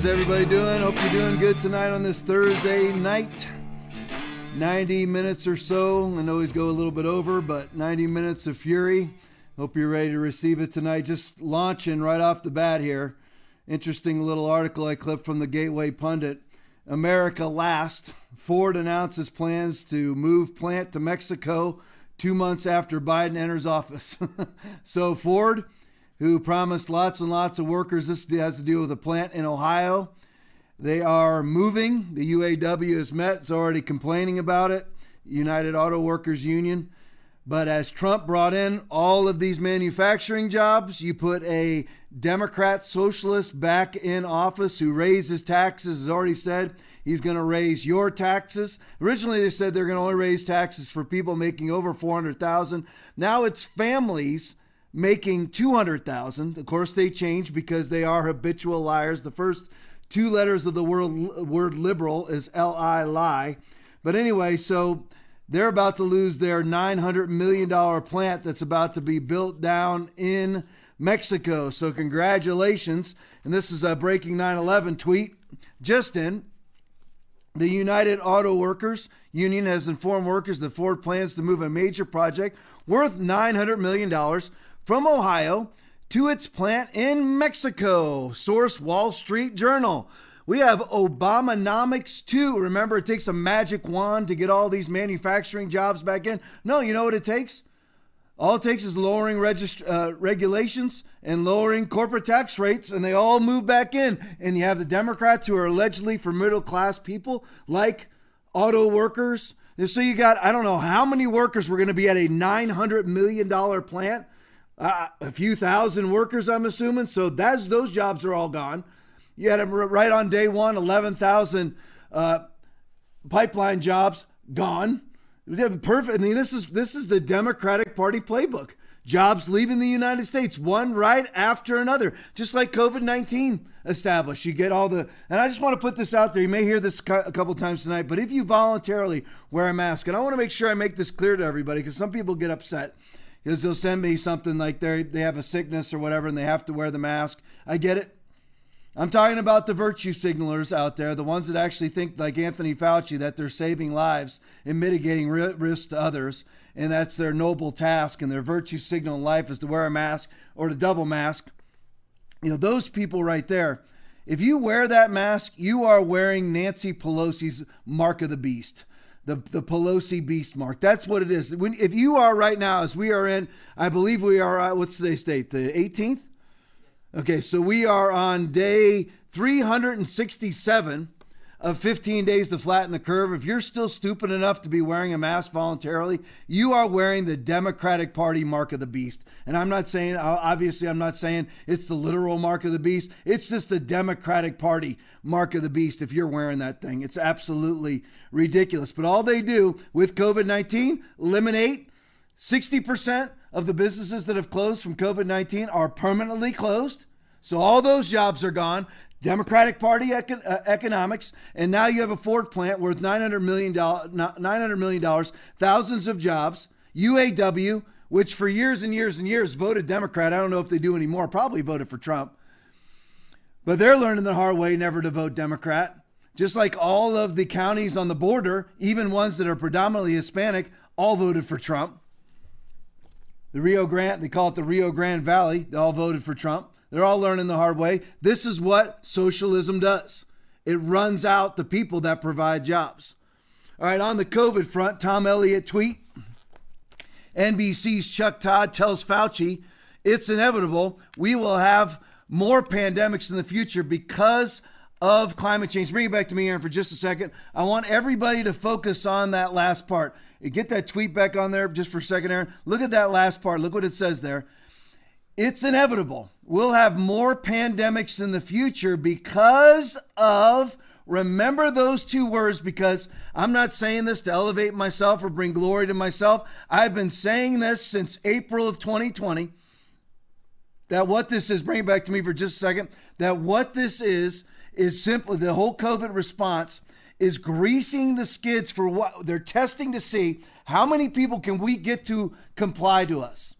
How's everybody doing? Hope you're doing good tonight on this Thursday night. 90 minutes or so. I always go a little bit over, but 90 minutes of fury. Hope you're ready to receive it tonight. Just launching right off the bat here. Interesting little article I clipped from the Gateway Pundit. America last. Ford announces plans to move plant to Mexico two months after Biden enters office. so, Ford, who promised lots and lots of workers, this has to do with a plant in Ohio. They are moving. The UAW has met, it's already complaining about it. United Auto Workers Union. But as Trump brought in all of these manufacturing jobs, you put a Democrat socialist back in office who raises taxes, has already said he's going to raise your taxes. Originally, they said they're going to only raise taxes for people making over 400,000. Now it's families making 200,000. Of course, they change because they are habitual liars. The first two letters of the word, word liberal is L I lie. But anyway, so they're about to lose their $900 million plant that's about to be built down in Mexico. So, congratulations. And this is a breaking 9 11 tweet just in. The United Auto Workers Union has informed workers that Ford plans to move a major project worth $900 million from Ohio to its plant in Mexico. Source Wall Street Journal. We have Obamanomics too. Remember, it takes a magic wand to get all these manufacturing jobs back in. No, you know what it takes? All it takes is lowering regist- uh, regulations and lowering corporate tax rates, and they all move back in. And you have the Democrats who are allegedly for middle class people, like auto workers. So you got, I don't know how many workers were going to be at a $900 million plant. Uh, a few thousand workers, I'm assuming. So that's those jobs are all gone. You had them right on day one, 11,000 uh, pipeline jobs gone. Perfect. I mean, this is this is the Democratic Party playbook. Jobs leaving the United States, one right after another, just like COVID 19 established. You get all the, and I just want to put this out there. You may hear this a couple times tonight, but if you voluntarily wear a mask, and I want to make sure I make this clear to everybody because some people get upset because they'll send me something like they they have a sickness or whatever and they have to wear the mask. I get it. I'm talking about the virtue signalers out there, the ones that actually think, like Anthony Fauci, that they're saving lives and mitigating risk to others, and that's their noble task. And their virtue signal in life is to wear a mask or to double mask. You know, those people right there, if you wear that mask, you are wearing Nancy Pelosi's mark of the beast. The, the Pelosi beast mark. That's what it is. When, if you are right now, as we are in, I believe we are, uh, what's today's date? The 18th? Okay, so we are on day 367 of 15 days to flatten the curve. If you're still stupid enough to be wearing a mask voluntarily, you are wearing the Democratic Party mark of the beast. And I'm not saying, obviously, I'm not saying it's the literal mark of the beast. It's just the Democratic Party mark of the beast if you're wearing that thing. It's absolutely ridiculous. But all they do with COVID 19, eliminate 60% of the businesses that have closed from COVID 19 are permanently closed. So all those jobs are gone. Democratic Party econ- uh, economics, and now you have a Ford plant worth $900 million, $900 million, thousands of jobs. UAW, which for years and years and years voted Democrat. I don't know if they do anymore, probably voted for Trump. But they're learning the hard way never to vote Democrat. Just like all of the counties on the border, even ones that are predominantly Hispanic, all voted for Trump. The Rio Grande, they call it the Rio Grande Valley, they all voted for Trump. They're all learning the hard way. This is what socialism does it runs out the people that provide jobs. All right, on the COVID front, Tom Elliott tweet NBC's Chuck Todd tells Fauci it's inevitable. We will have more pandemics in the future because of climate change. Bring it back to me, Aaron, for just a second. I want everybody to focus on that last part. Get that tweet back on there just for a second, Aaron. Look at that last part. Look what it says there. It's inevitable. We'll have more pandemics in the future because of, remember those two words, because I'm not saying this to elevate myself or bring glory to myself. I've been saying this since April of 2020. That what this is, bring it back to me for just a second. That what this is, is simply the whole COVID response is greasing the skids for what they're testing to see how many people can we get to comply to us.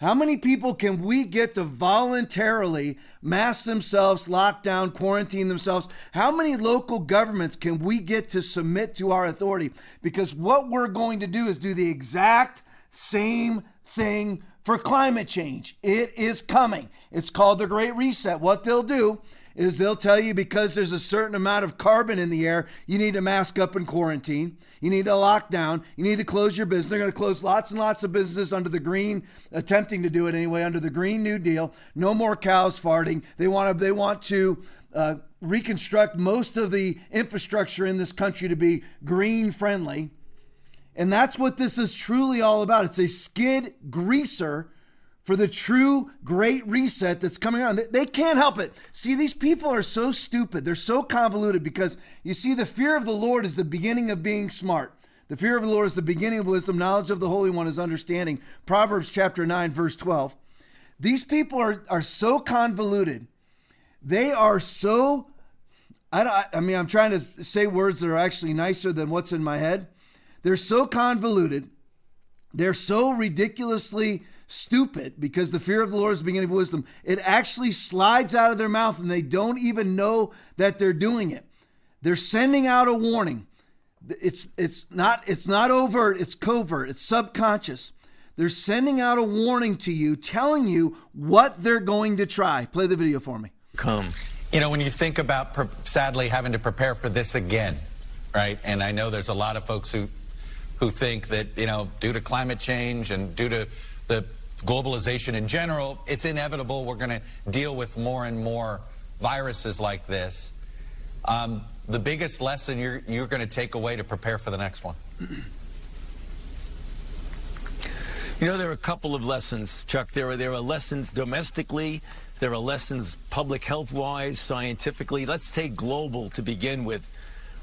How many people can we get to voluntarily mask themselves, lock down, quarantine themselves? How many local governments can we get to submit to our authority? Because what we're going to do is do the exact same thing for climate change. It is coming. It's called the Great Reset. What they'll do is they'll tell you because there's a certain amount of carbon in the air, you need to mask up and quarantine. You need to lock down. You need to close your business. They're going to close lots and lots of businesses under the green, attempting to do it anyway, under the Green New Deal. No more cows farting. They want to. They want to. Uh, reconstruct most of the infrastructure in this country to be green friendly. And that's what this is truly all about. It's a skid greaser for the true great reset that's coming around. They, can't help it. See, these people are so stupid. They're so convoluted because you see, the fear of the Lord is the beginning of being smart. The fear of the Lord is the beginning of wisdom. Knowledge of the Holy One is understanding. Proverbs chapter 9, verse 12. These people are, are so convoluted. They are so, I, don't I mean, I'm trying to say words that are actually nicer than what's in my head. They're so convoluted. They're so ridiculously stupid because the fear of the Lord is the beginning of wisdom. It actually slides out of their mouth and they don't even know that they're doing it. They're sending out a warning. It's it's not it's not overt, it's covert, it's subconscious. They're sending out a warning to you, telling you what they're going to try. Play the video for me. Come. You know, when you think about sadly having to prepare for this again, right? And I know there's a lot of folks who who think that, you know, due to climate change and due to the globalization in general, it's inevitable we're going to deal with more and more viruses like this. Um, the biggest lesson you're, you're going to take away to prepare for the next one? You know, there are a couple of lessons, Chuck. There are, there are lessons domestically, there are lessons public health wise, scientifically. Let's take global to begin with.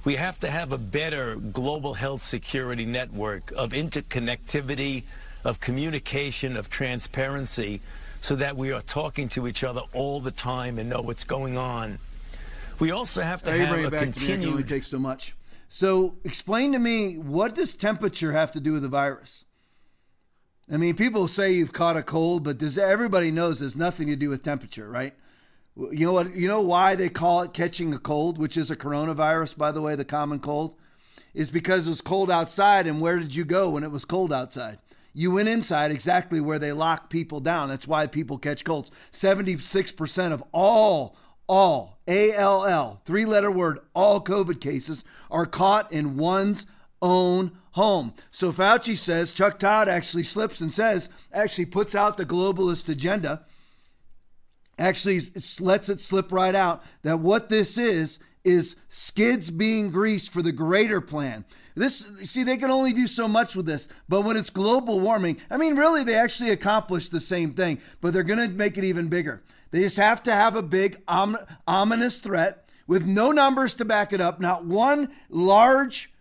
We have to have a better global health security network of interconnectivity, of communication, of transparency, so that we are talking to each other all the time and know what's going on. We also have to have a continued. To only takes so much. So, explain to me what does temperature have to do with the virus? I mean, people say you've caught a cold, but does everybody knows there's nothing to do with temperature, right? You know what? You know why they call it catching a cold, which is a coronavirus, by the way, the common cold, is because it was cold outside. And where did you go when it was cold outside? You went inside exactly where they lock people down. That's why people catch colds. 76% of all, all, A L L, three letter word, all COVID cases are caught in one's own home. So Fauci says, Chuck Todd actually slips and says, actually puts out the globalist agenda, actually lets it slip right out that what this is, is skids being greased for the greater plan. This see they can only do so much with this, but when it's global warming, I mean really they actually accomplished the same thing, but they're going to make it even bigger. They just have to have a big om- ominous threat with no numbers to back it up. Not one large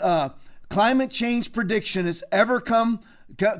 uh, climate change prediction has ever come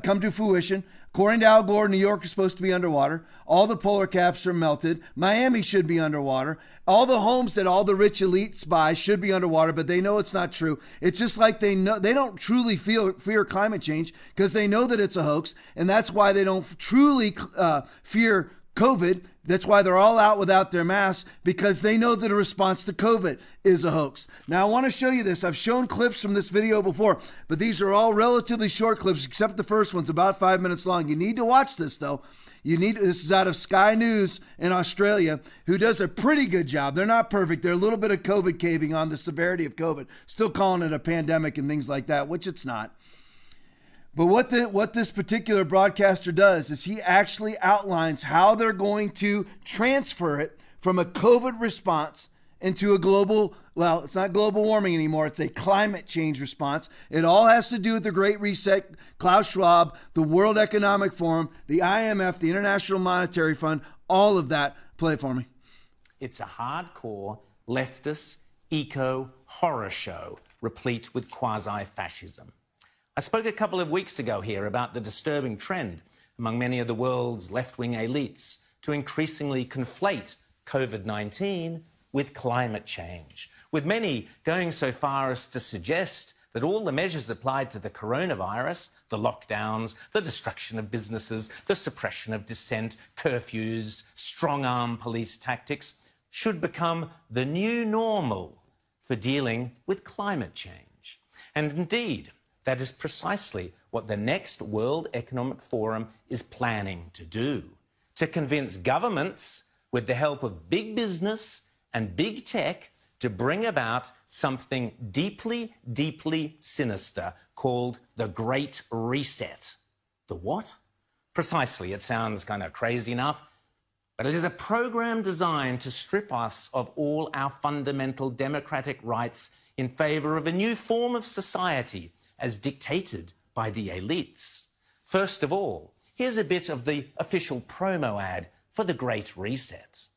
come to fruition. According to Al Gore, New York is supposed to be underwater. All the polar caps are melted. Miami should be underwater. All the homes that all the rich elites buy should be underwater, but they know it's not true. It's just like they know they don't truly feel fear climate change because they know that it's a hoax, and that's why they don't truly uh, fear COVID. That's why they're all out without their masks because they know that a response to COVID is a hoax. Now, I want to show you this. I've shown clips from this video before, but these are all relatively short clips, except the first one's about five minutes long. You need to watch this, though. You need this is out of Sky News in Australia, who does a pretty good job. They're not perfect. They're a little bit of COVID caving on the severity of COVID, still calling it a pandemic and things like that, which it's not. But what the, what this particular broadcaster does is he actually outlines how they're going to transfer it from a COVID response into a global, well, it's not global warming anymore, it's a climate change response. It all has to do with the Great Reset, Klaus Schwab, the World Economic Forum, the IMF, the International Monetary Fund, all of that. Play for me. It's a hardcore leftist eco horror show replete with quasi fascism. I spoke a couple of weeks ago here about the disturbing trend among many of the world's left wing elites to increasingly conflate COVID 19 with climate change, with many going so far as to suggest that all the measures applied to the coronavirus, the lockdowns, the destruction of businesses, the suppression of dissent, curfews, strong arm police tactics, should become the new normal for dealing with climate change. And indeed, that is precisely what the next World Economic Forum is planning to do to convince governments, with the help of big business and big tech, to bring about something deeply, deeply sinister called the Great Reset. The what? Precisely, it sounds kind of crazy enough, but it is a program designed to strip us of all our fundamental democratic rights in favor of a new form of society as dictated by the elites. First of all, here's a bit of the official promo ad for the Great Reset.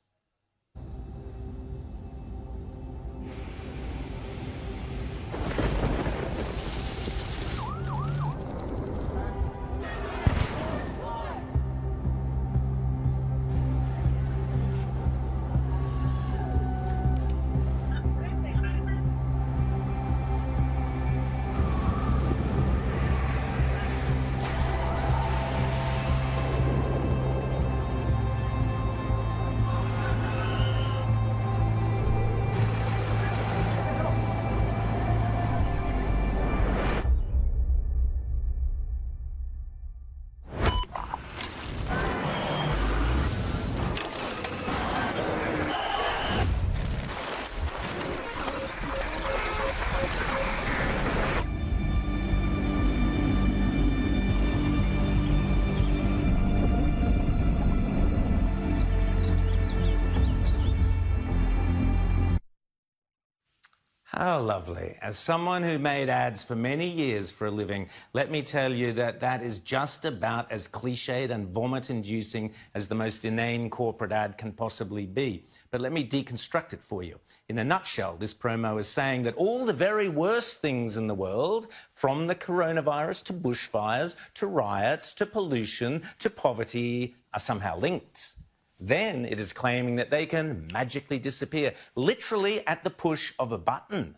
Lovely. As someone who made ads for many years for a living, let me tell you that that is just about as cliched and vomit inducing as the most inane corporate ad can possibly be. But let me deconstruct it for you. In a nutshell, this promo is saying that all the very worst things in the world, from the coronavirus to bushfires to riots to pollution to poverty, are somehow linked. Then it is claiming that they can magically disappear, literally at the push of a button.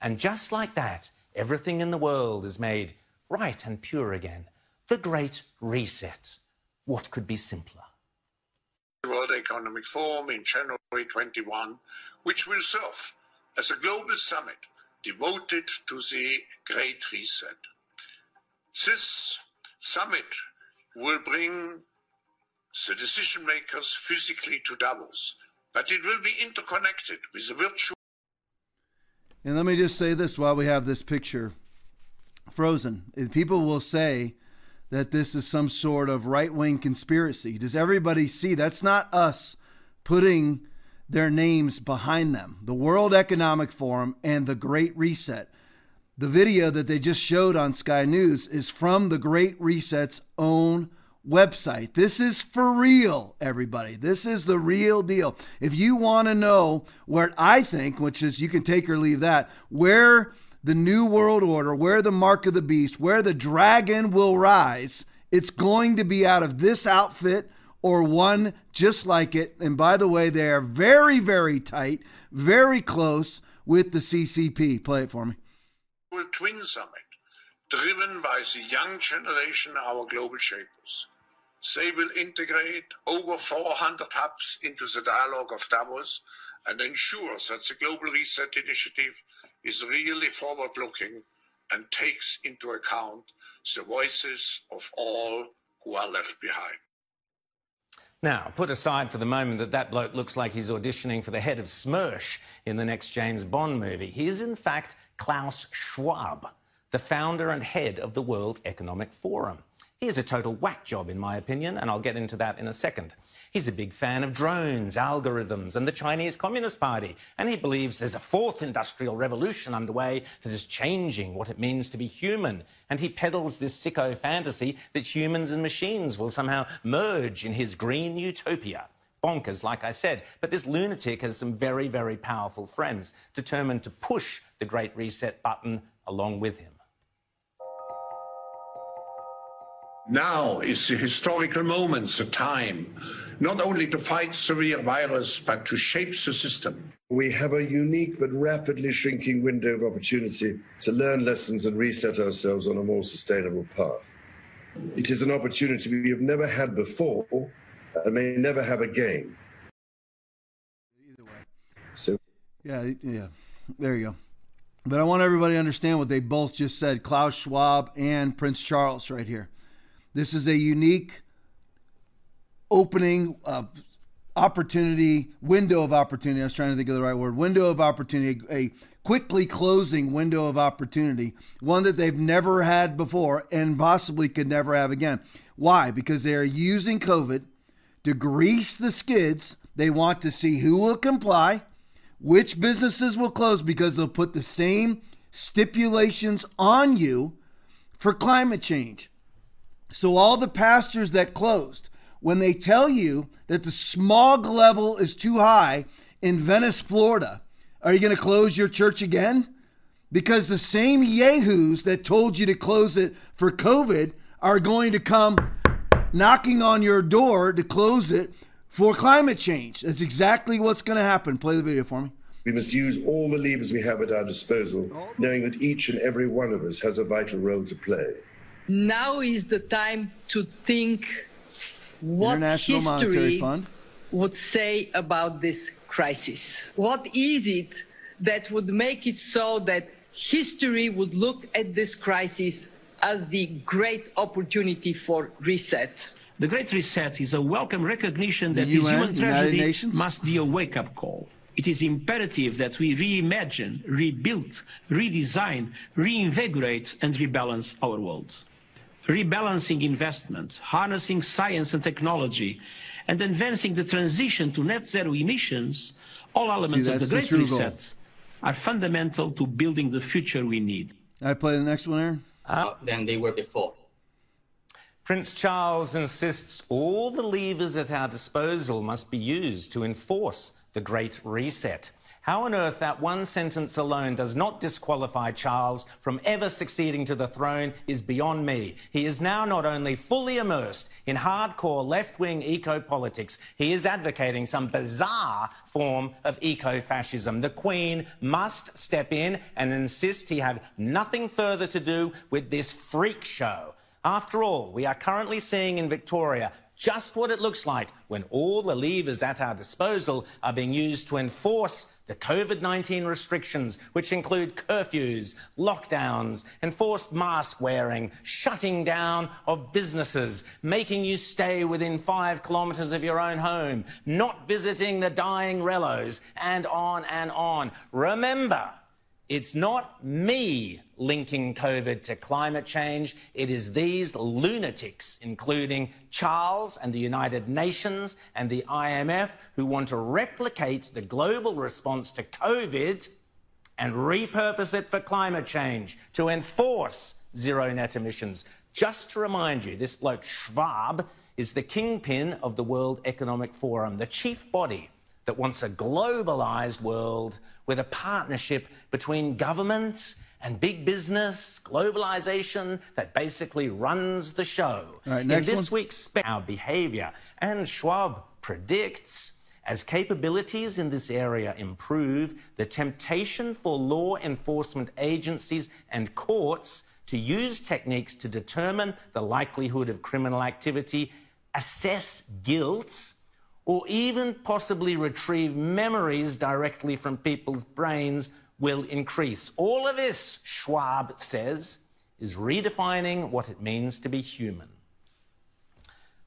And just like that, everything in the world is made right and pure again. The Great Reset. What could be simpler? The World Economic Forum in January 21, which will serve as a global summit devoted to the Great Reset. This summit will bring the decision makers physically to Davos, but it will be interconnected with the virtual. And let me just say this while we have this picture frozen. People will say that this is some sort of right wing conspiracy. Does everybody see? That's not us putting their names behind them. The World Economic Forum and the Great Reset. The video that they just showed on Sky News is from the Great Reset's own website. This is for real, everybody. This is the real deal. If you want to know where I think, which is you can take or leave that, where the New World Order, where the mark of the beast, where the dragon will rise, it's going to be out of this outfit or one just like it. And by the way, they are very, very tight, very close with the CCP. Play it for me. Twin Summit driven by the young generation, our global shapers. They will integrate over 400 hubs into the dialogue of Davos and ensure that the Global Reset Initiative is really forward looking and takes into account the voices of all who are left behind. Now, put aside for the moment that that bloke looks like he's auditioning for the head of Smersh in the next James Bond movie. He is, in fact, Klaus Schwab the founder and head of the World Economic Forum. He is a total whack job, in my opinion, and I'll get into that in a second. He's a big fan of drones, algorithms, and the Chinese Communist Party, and he believes there's a fourth industrial revolution underway that is changing what it means to be human. And he peddles this sicko fantasy that humans and machines will somehow merge in his green utopia. Bonkers, like I said. But this lunatic has some very, very powerful friends determined to push the Great Reset button along with him. Now is the historical moment, the time, not only to fight severe virus, but to shape the system. We have a unique but rapidly shrinking window of opportunity to learn lessons and reset ourselves on a more sustainable path. It is an opportunity we have never had before and may never have again. So, yeah, yeah, there you go. But I want everybody to understand what they both just said Klaus Schwab and Prince Charles right here. This is a unique opening, uh, opportunity, window of opportunity. I was trying to think of the right word. Window of opportunity, a quickly closing window of opportunity, one that they've never had before and possibly could never have again. Why? Because they are using COVID to grease the skids. They want to see who will comply, which businesses will close because they'll put the same stipulations on you for climate change. So, all the pastors that closed, when they tell you that the smog level is too high in Venice, Florida, are you going to close your church again? Because the same yahoos that told you to close it for COVID are going to come knocking on your door to close it for climate change. That's exactly what's going to happen. Play the video for me. We must use all the levers we have at our disposal, knowing that each and every one of us has a vital role to play. Now is the time to think what International history Fund. would say about this crisis. What is it that would make it so that history would look at this crisis as the great opportunity for reset? The Great Reset is a welcome recognition that The this UN, human tragedy must be a wake up call. It is imperative that we reimagine, rebuild, redesign, reinvigorate, and rebalance our world. Rebalancing investment, harnessing science and technology, and advancing the transition to net zero emissions, all elements of the that's the Great goal. Reset are fundamental to building the future we need. I play the next one, Aaron. uh, than they were before. Prince Charles insists all the levers at our disposal must be used to enforce the Great Reset. How on earth that one sentence alone does not disqualify Charles from ever succeeding to the throne is beyond me. He is now not only fully immersed in hardcore left wing eco politics, he is advocating some bizarre form of eco fascism. The Queen must step in and insist he have nothing further to do with this freak show. After all, we are currently seeing in Victoria just what it looks like when all the levers at our disposal are being used to enforce the COVID 19 restrictions, which include curfews, lockdowns, enforced mask wearing, shutting down of businesses, making you stay within five kilometres of your own home, not visiting the dying rellos, and on and on. Remember, it's not me linking COVID to climate change. It is these lunatics, including Charles and the United Nations and the IMF, who want to replicate the global response to COVID and repurpose it for climate change to enforce zero net emissions. Just to remind you, this bloke Schwab is the kingpin of the World Economic Forum, the chief body that wants a globalized world with a partnership between governments and big business, globalization that basically runs the show. Right, In this one. week's our behavior, and Schwab predicts as capabilities in this area improve, the temptation for law enforcement agencies and courts to use techniques to determine the likelihood of criminal activity, assess guilt, or even possibly retrieve memories directly from people's brains will increase. All of this, Schwab says, is redefining what it means to be human.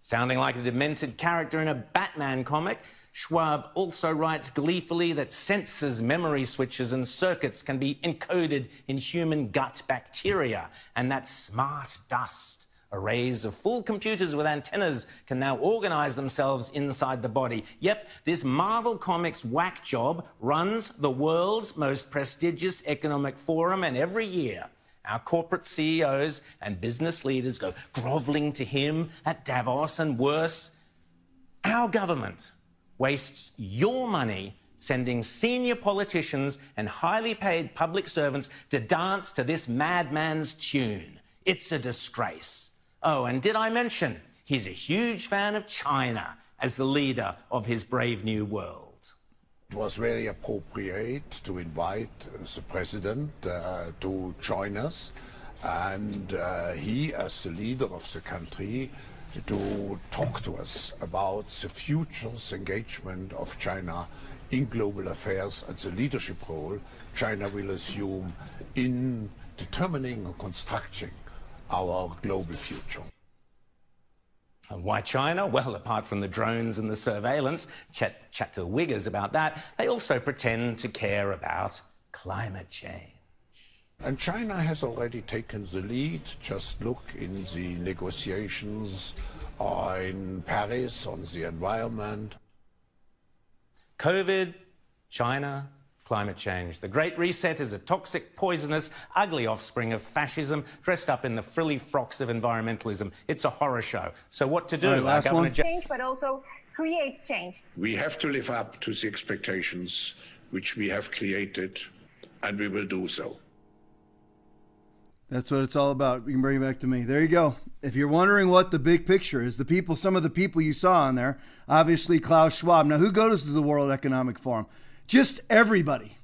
Sounding like a demented character in a Batman comic, Schwab also writes gleefully that sensors, memory switches, and circuits can be encoded in human gut bacteria, and that smart dust, arrays of full computers with antennas, can now organize themselves inside the body. Yep, this Marvel Comics whack job runs the world's most prestigious economic forum, and every year, our corporate CEOs and business leaders go groveling to him at Davos and worse. Our government wastes your money sending senior politicians and highly paid public servants to dance to this madman's tune. It's a disgrace. Oh, and did I mention he's a huge fan of China as the leader of his brave new world? It was very appropriate to invite uh, the president uh, to join us, and uh, he, as the leader of the country, to talk to us about the future's engagement of China in global affairs and the leadership role China will assume in determining and constructing our global future. And why China? Well, apart from the drones and the surveillance, chat, chat to the Uyghurs about that, they also pretend to care about climate change. And China has already taken the lead. Just look in the negotiations in Paris on the environment. COVID, China, climate change. The Great Reset is a toxic, poisonous, ugly offspring of fascism dressed up in the frilly frocks of environmentalism. It's a horror show. So what to do? All right, last Governor one. Change, but also creates change. We have to live up to the expectations which we have created, and we will do so. That's what it's all about. You can bring it back to me. There you go. If you're wondering what the big picture is, the people, some of the people you saw on there, obviously Klaus Schwab. Now, who goes to the World Economic Forum? Just everybody.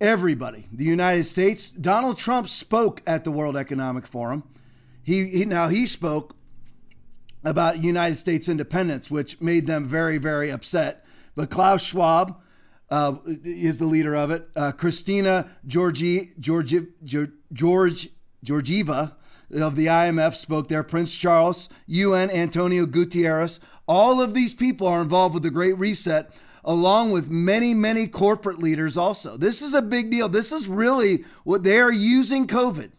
Everybody. The United States. Donald Trump spoke at the World Economic Forum. He, he now he spoke about United States independence, which made them very, very upset. But Klaus Schwab uh, is the leader of it. Uh, Christina George, George Georgieva of the IMF spoke there. Prince Charles, UN, Antonio Gutierrez. All of these people are involved with the Great Reset, along with many, many corporate leaders also. This is a big deal. This is really what they are using COVID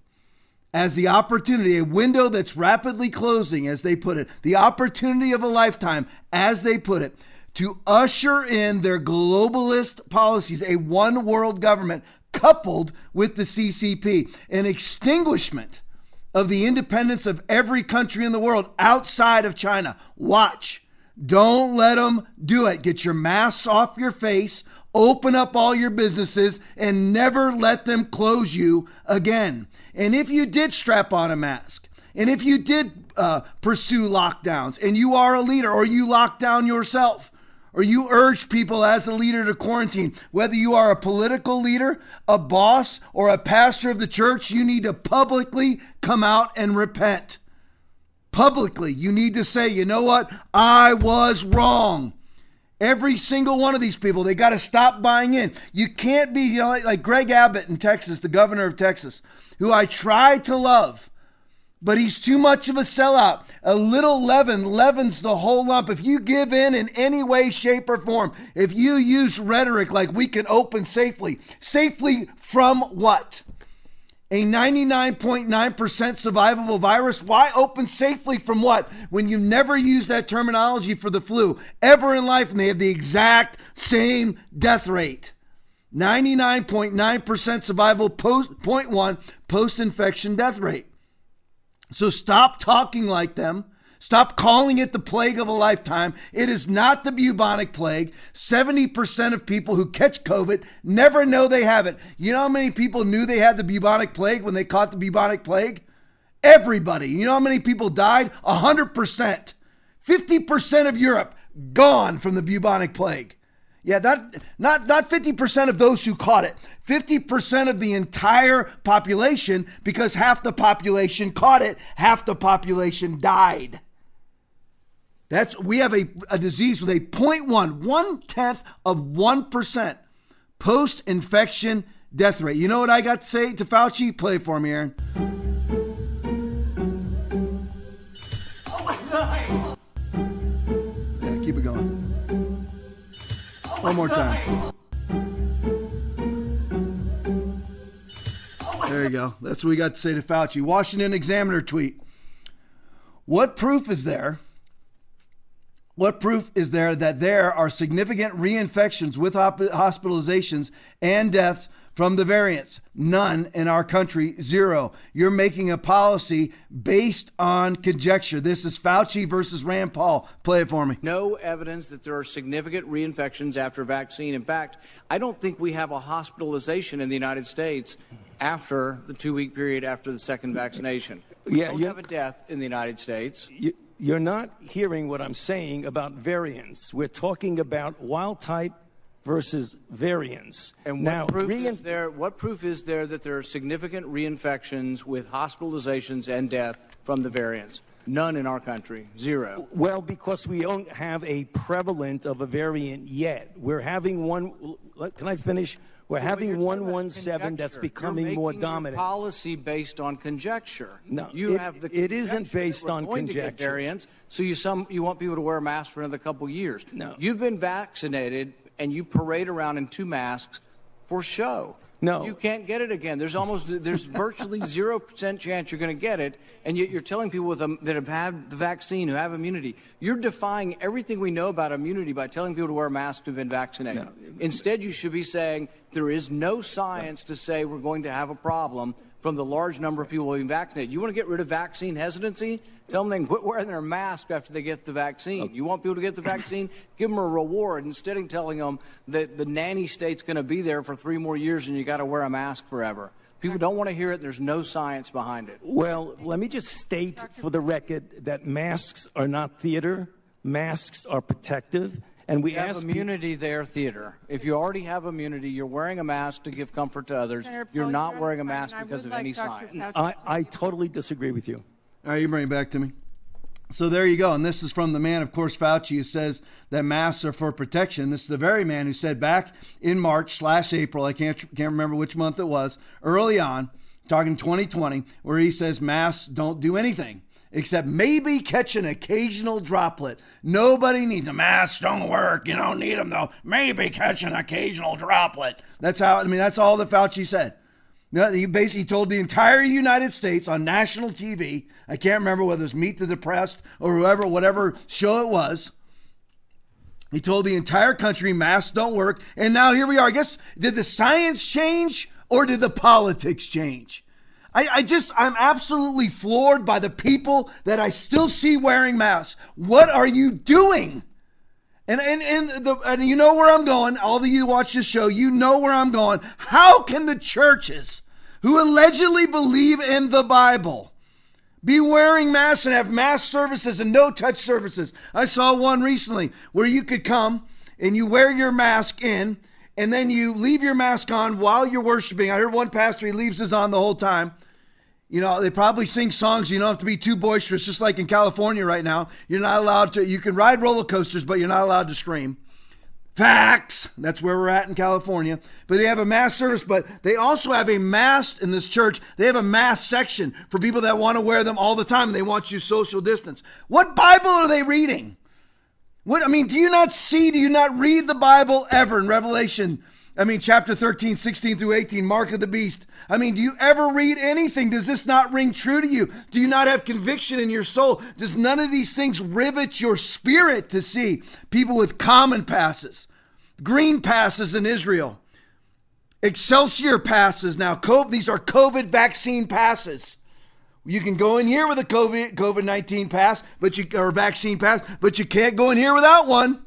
as the opportunity, a window that's rapidly closing, as they put it, the opportunity of a lifetime, as they put it, to usher in their globalist policies, a one world government coupled with the CCP, an extinguishment of the independence of every country in the world outside of China. Watch. Don't let them do it. Get your masks off your face, open up all your businesses, and never let them close you again. And if you did strap on a mask, and if you did uh, pursue lockdowns, and you are a leader, or you lock down yourself, or you urge people as a leader to quarantine, whether you are a political leader, a boss, or a pastor of the church, you need to publicly come out and repent. Publicly, you need to say, you know what? I was wrong. Every single one of these people, they got to stop buying in. You can't be you know, like, like Greg Abbott in Texas, the governor of Texas, who I try to love but he's too much of a sellout. A little leaven leavens the whole lump. If you give in in any way, shape, or form, if you use rhetoric like we can open safely, safely from what? A 99.9% survivable virus? Why open safely from what? When you never use that terminology for the flu ever in life and they have the exact same death rate. 99.9% survival post 0.1 post infection death rate. So stop talking like them. Stop calling it the plague of a lifetime. It is not the bubonic plague. 70% of people who catch COVID never know they have it. You know how many people knew they had the bubonic plague when they caught the bubonic plague? Everybody. You know how many people died? 100%. 50% of Europe gone from the bubonic plague. Yeah, that not not 50% of those who caught it. 50% of the entire population because half the population caught it, half the population died. That's we have a, a disease with a 0.1, one tenth of 1% post-infection death rate. You know what I got to say to Fauci? Play it for me, Aaron. Oh my God! Yeah, keep it going. Oh one more time. Oh there you go. That's what we got to say to Fauci. Washington Examiner tweet. What proof is there? What proof is there that there are significant reinfections with hop- hospitalizations and deaths from the variants? None in our country, zero. You're making a policy based on conjecture. This is Fauci versus Rand Paul. Play it for me. No evidence that there are significant reinfections after vaccine. In fact, I don't think we have a hospitalization in the United States after the two week period after the second vaccination. Yeah, don't you- have a death in the United States. You, you're not hearing what I'm saying about variants. We're talking about wild type versus variants. And what now, proof rein- is there? What proof is there that there are significant reinfections with hospitalizations and death from the variants? None in our country. Zero. Well, because we don't have a prevalent of a variant yet. We're having one. Can I finish? We're having 117 that's becoming more dominant. policy based on conjecture. No, you it- have the. it isn't based on going to get conjecture. variants, so you some you want people to wear a mask for another couple years. No. you've been vaccinated and you parade around in two masks for show. No. you can't get it again. There's almost there's virtually zero percent chance you're going to get it, and yet you're telling people with a, that have had the vaccine who have immunity. You're defying everything we know about immunity by telling people to wear a mask who've been vaccinated. Instead, you should be saying there is no science to say we're going to have a problem from the large number of people being vaccinated. You want to get rid of vaccine hesitancy? Tell them they can quit wearing their mask after they get the vaccine. You want people to get the vaccine? Give them a reward instead of telling them that the nanny state's going to be there for three more years and you got to wear a mask forever. People don't want to hear it. There's no science behind it. Well, let me just state for the record that masks are not theater. Masks are protective, and we You have ask peop- immunity there, theater. If you already have immunity, you're wearing a mask to give comfort to others. Senator You're Paul, not you're wearing a out of time, mask because would of any Dr. science. I, I totally disagree with you. All right, you bring it back to me. So there you go. And this is from the man, of course, Fauci, who says that masks are for protection. This is the very man who said back in March slash April, I can't can't remember which month it was, early on, talking 2020, where he says masks don't do anything except maybe catch an occasional droplet. Nobody needs a mask. Don't work. You don't need them though. Maybe catch an occasional droplet. That's how. I mean, that's all that Fauci said. No, he basically told the entire United States on national TV. I can't remember whether it was Meet the Depressed or whoever, whatever show it was. He told the entire country masks don't work. And now here we are. I guess, did the science change or did the politics change? I, I just, I'm absolutely floored by the people that I still see wearing masks. What are you doing? And, and, and, the, and you know where I'm going. All of you watch this show, you know where I'm going. How can the churches who allegedly believe in the Bible be wearing masks and have mask services and no touch services? I saw one recently where you could come and you wear your mask in and then you leave your mask on while you're worshiping. I heard one pastor, he leaves his on the whole time. You know, they probably sing songs. You don't have to be too boisterous, just like in California right now. You're not allowed to, you can ride roller coasters, but you're not allowed to scream. Facts. That's where we're at in California. But they have a mass service, but they also have a mass in this church. They have a mass section for people that want to wear them all the time. They want you social distance. What Bible are they reading? What I mean, do you not see, do you not read the Bible ever in Revelation? I mean, chapter 13, 16 through 18, Mark of the Beast. I mean, do you ever read anything? Does this not ring true to you? Do you not have conviction in your soul? Does none of these things rivet your spirit to see people with common passes, green passes in Israel, Excelsior passes now? COVID, these are COVID vaccine passes. You can go in here with a COVID COVID nineteen pass, but you or vaccine pass, but you can't go in here without one.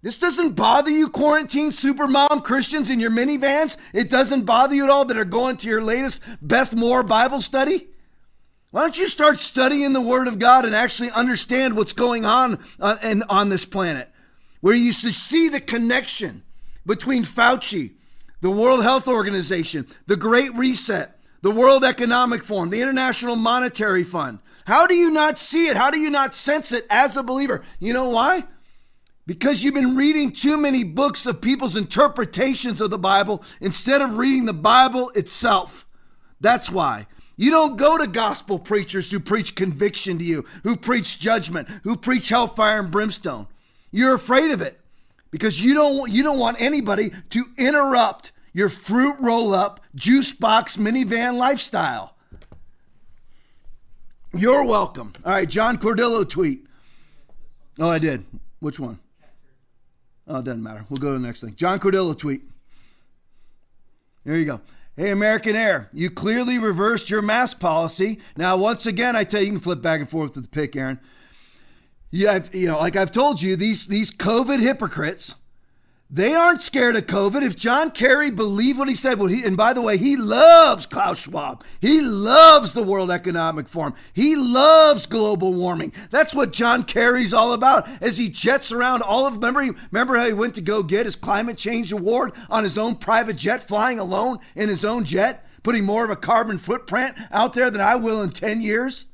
This doesn't bother you, quarantine supermom Christians in your minivans. It doesn't bother you at all that are going to your latest Beth Moore Bible study. Why don't you start studying the Word of God and actually understand what's going on uh, in, on this planet, where you see the connection between Fauci, the World Health Organization, the Great Reset, the World Economic Forum, the International Monetary Fund. How do you not see it? How do you not sense it as a believer? You know why? Because you've been reading too many books of people's interpretations of the Bible instead of reading the Bible itself. That's why. You don't go to gospel preachers who preach conviction to you, who preach judgment, who preach hellfire and brimstone. You're afraid of it because you don't you don't want anybody to interrupt your fruit roll up juice box minivan lifestyle. You're welcome. All right, John Cardillo tweet. Oh, I did. Which one? Oh, it doesn't matter. We'll go to the next thing. John Cardillo tweet. There you go. Hey, American Air, you clearly reversed your mask policy. Now, once again, I tell you, you can flip back and forth with the pick, Aaron. Yeah, I've, you know, like I've told you, these these COVID hypocrites, They aren't scared of COVID. If John Kerry believed what he said, well, he, and by the way, he loves Klaus Schwab. He loves the World Economic Forum. He loves global warming. That's what John Kerry's all about. As he jets around all of, remember, remember how he went to go get his climate change award on his own private jet, flying alone in his own jet, putting more of a carbon footprint out there than I will in 10 years?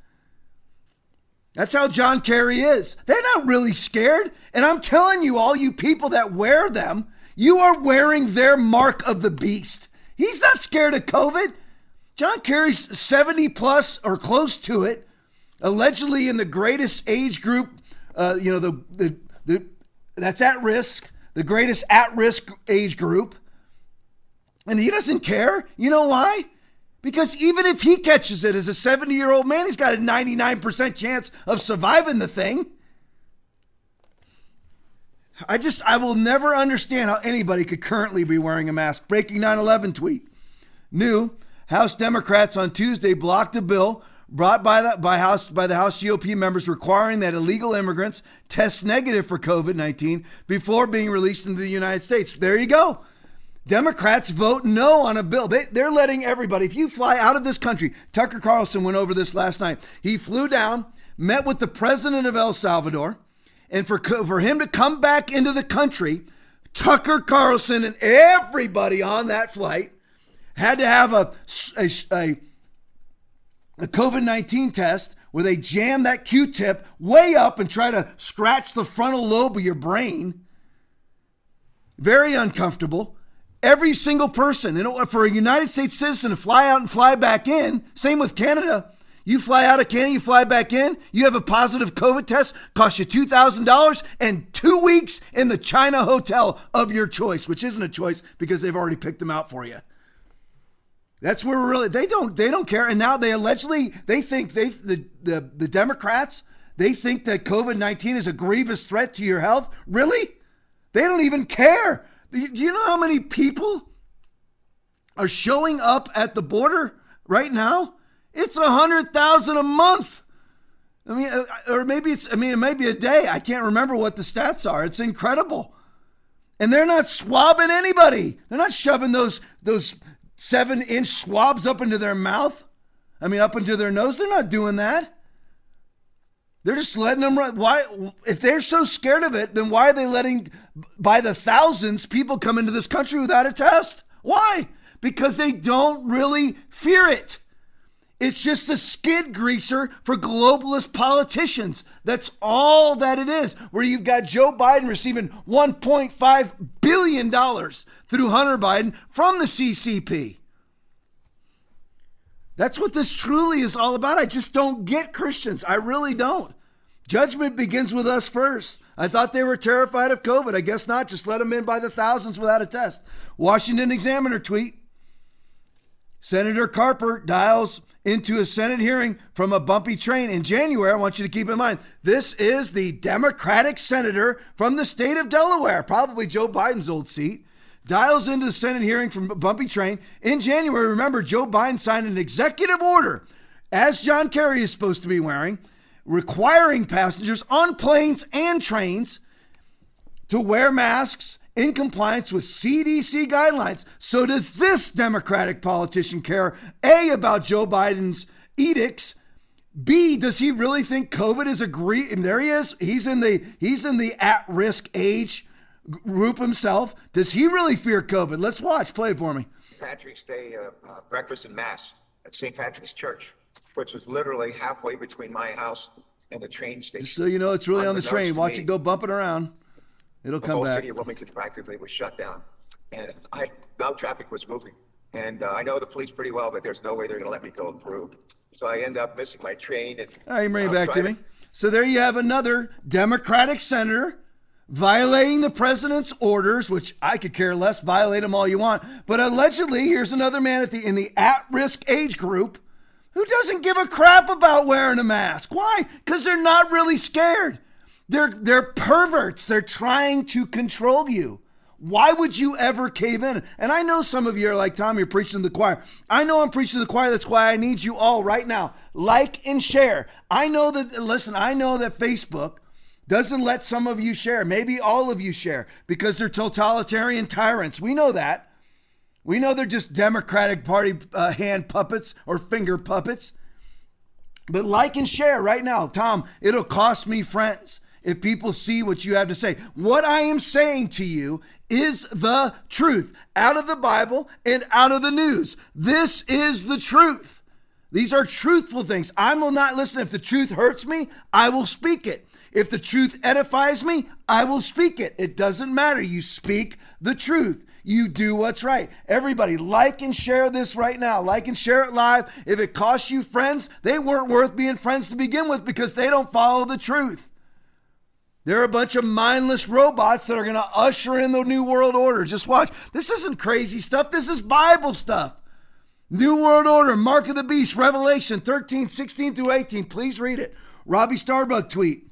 That's how John Kerry is. They're not really scared. And I'm telling you, all you people that wear them, you are wearing their mark of the beast. He's not scared of COVID. John Kerry's 70 plus or close to it, allegedly in the greatest age group, uh, you know, the, the, the, that's at risk, the greatest at risk age group. And he doesn't care. You know why? Because even if he catches it as a 70 year old man, he's got a 99% chance of surviving the thing. I just, I will never understand how anybody could currently be wearing a mask. Breaking 9 11 tweet. New House Democrats on Tuesday blocked a bill brought by the, by, House, by the House GOP members requiring that illegal immigrants test negative for COVID 19 before being released into the United States. There you go. Democrats vote no on a bill. They, they're letting everybody, if you fly out of this country, Tucker Carlson went over this last night. He flew down, met with the president of El Salvador, and for, for him to come back into the country, Tucker Carlson and everybody on that flight had to have a, a, a, a COVID 19 test where they jam that Q tip way up and try to scratch the frontal lobe of your brain. Very uncomfortable. Every single person, and for a United States citizen to fly out and fly back in, same with Canada. You fly out of Canada, you fly back in, you have a positive COVID test, cost you $2,000 and two weeks in the China hotel of your choice, which isn't a choice because they've already picked them out for you. That's where we're really they don't they don't care. And now they allegedly they think they the the, the Democrats, they think that COVID-19 is a grievous threat to your health. Really? They don't even care. Do you know how many people are showing up at the border right now? It's a hundred thousand a month. I mean, uh, or maybe it's, I mean, it may be a day. I can't remember what the stats are. It's incredible. And they're not swabbing anybody. They're not shoving those, those seven inch swabs up into their mouth. I mean, up into their nose. They're not doing that. They're just letting them run. Why, if they're so scared of it, then why are they letting, by the thousands, people come into this country without a test? Why? Because they don't really fear it. It's just a skid greaser for globalist politicians. That's all that it is. Where you've got Joe Biden receiving $1.5 billion through Hunter Biden from the CCP. That's what this truly is all about. I just don't get Christians. I really don't. Judgment begins with us first. I thought they were terrified of COVID. I guess not. Just let them in by the thousands without a test. Washington Examiner tweet Senator Carper dials into a Senate hearing from a bumpy train in January. I want you to keep in mind this is the Democratic senator from the state of Delaware, probably Joe Biden's old seat dials into the Senate hearing from Bumpy Train in January. Remember, Joe Biden signed an executive order, as John Kerry is supposed to be wearing, requiring passengers on planes and trains to wear masks in compliance with CDC guidelines. So, does this Democratic politician care A, about Joe Biden's edicts? B, does he really think COVID is a great? And there he is. He's in the he's in the at-risk age group himself. Does he really fear COVID? Let's watch. Play it for me. Patrick's Day uh, uh, breakfast and mass at St. Patrick's Church, which was literally halfway between my house and the train station. Just so you know, it's really on the train. Watch me, it go bumping around. It'll come back. the whole back. city of Wilmington practically was shut down, and I no traffic was moving. And uh, I know the police pretty well, but there's no way they're going to let me go through. So I end up missing my train. And, All right, bring it back to me. So there you have another Democratic senator violating the president's orders, which I could care less, violate them all you want. But allegedly, here's another man at the in the at-risk age group who doesn't give a crap about wearing a mask. Why? Because they're not really scared. They're they're perverts. They're trying to control you. Why would you ever cave in? And I know some of you are like, Tom, you're preaching to the choir. I know I'm preaching to the choir. That's why I need you all right now. Like and share. I know that, listen, I know that Facebook doesn't let some of you share. Maybe all of you share because they're totalitarian tyrants. We know that. We know they're just Democratic Party uh, hand puppets or finger puppets. But like and share right now. Tom, it'll cost me friends if people see what you have to say. What I am saying to you is the truth out of the Bible and out of the news. This is the truth. These are truthful things. I will not listen. If the truth hurts me, I will speak it. If the truth edifies me, I will speak it. It doesn't matter. You speak the truth. You do what's right. Everybody, like and share this right now. Like and share it live. If it costs you friends, they weren't worth being friends to begin with because they don't follow the truth. They're a bunch of mindless robots that are going to usher in the New World Order. Just watch. This isn't crazy stuff. This is Bible stuff. New World Order, Mark of the Beast, Revelation 13, 16 through 18. Please read it. Robbie Starbuck tweet.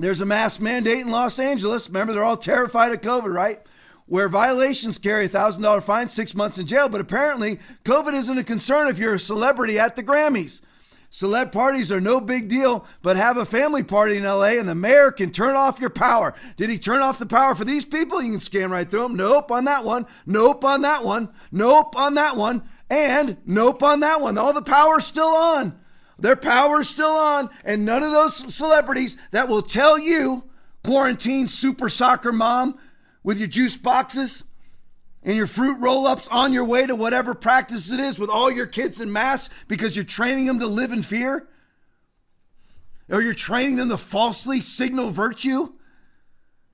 There's a mass mandate in Los Angeles. Remember, they're all terrified of COVID, right? Where violations carry a $1,000 fine, six months in jail. But apparently, COVID isn't a concern if you're a celebrity at the Grammys. Celeb parties are no big deal, but have a family party in LA and the mayor can turn off your power. Did he turn off the power for these people? You can scan right through them. Nope on that one. Nope on that one. Nope on that one. And nope on that one. All the power's still on. Their power is still on, and none of those celebrities that will tell you, quarantine super soccer mom with your juice boxes and your fruit roll ups on your way to whatever practice it is with all your kids in masks because you're training them to live in fear? Or you're training them to falsely signal virtue?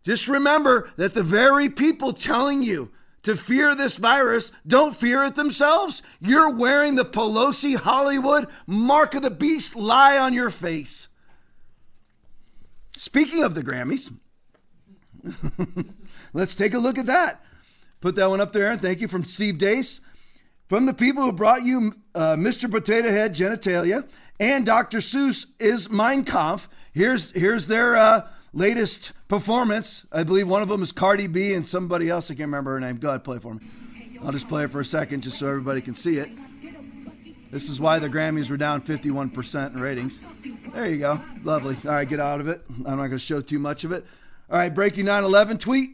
Just remember that the very people telling you to fear this virus don't fear it themselves. You're wearing the Pelosi Hollywood mark of the beast lie on your face. Speaking of the Grammys, let's take a look at that. Put that one up there, and thank you from Steve Deace. From the people who brought you uh, Mr. Potato Head Genitalia and Dr. Seuss is Mein Kampf. Here's, here's their uh, latest performance. I believe one of them is Cardi B and somebody else. I can't remember her name. Go ahead, play for me. I'll just play it for a second just so everybody can see it. This is why the Grammys were down 51% in ratings. There you go. Lovely. All right, get out of it. I'm not going to show too much of it. All right, breaking 9 11 tweet.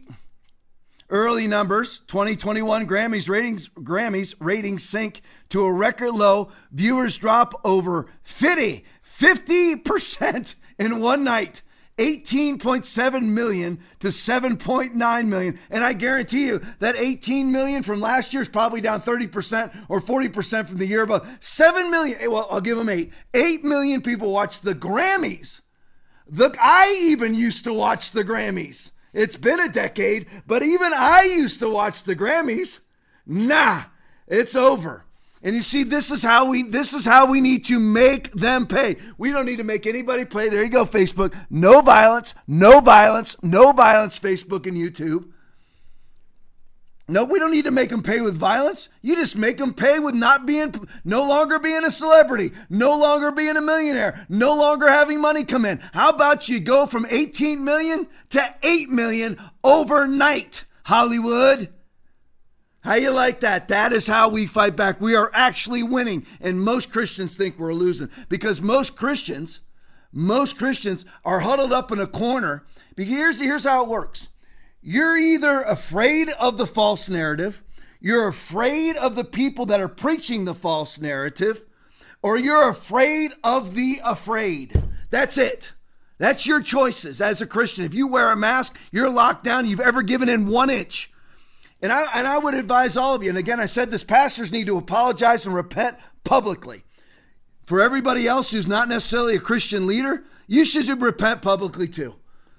Early numbers 2021 Grammys ratings Grammys ratings sink to a record low. Viewers drop over 50 50% in one night. 18.7 million to 7.9 million. And I guarantee you that 18 million from last year is probably down 30% or 40% from the year above. 7 million, eh, well, I'll give them eight. 8 million people watch the Grammys. Look, I even used to watch the Grammys. It's been a decade, but even I used to watch the Grammys. Nah, it's over. And you see, this is how we this is how we need to make them pay. We don't need to make anybody pay. There you go, Facebook. No violence, no violence, no violence, Facebook and YouTube. No, we don't need to make them pay with violence. You just make them pay with not being, no longer being a celebrity, no longer being a millionaire, no longer having money come in. How about you go from 18 million to 8 million overnight, Hollywood? How you like that? That is how we fight back. We are actually winning. And most Christians think we're losing because most Christians, most Christians are huddled up in a corner. But Here's, here's how it works you're either afraid of the false narrative, you're afraid of the people that are preaching the false narrative, or you're afraid of the afraid. That's it. That's your choices as a Christian. If you wear a mask, you're locked down. You've ever given in one inch. And I, and I would advise all of you, and again, I said this pastors need to apologize and repent publicly. For everybody else who's not necessarily a Christian leader, you should repent publicly too.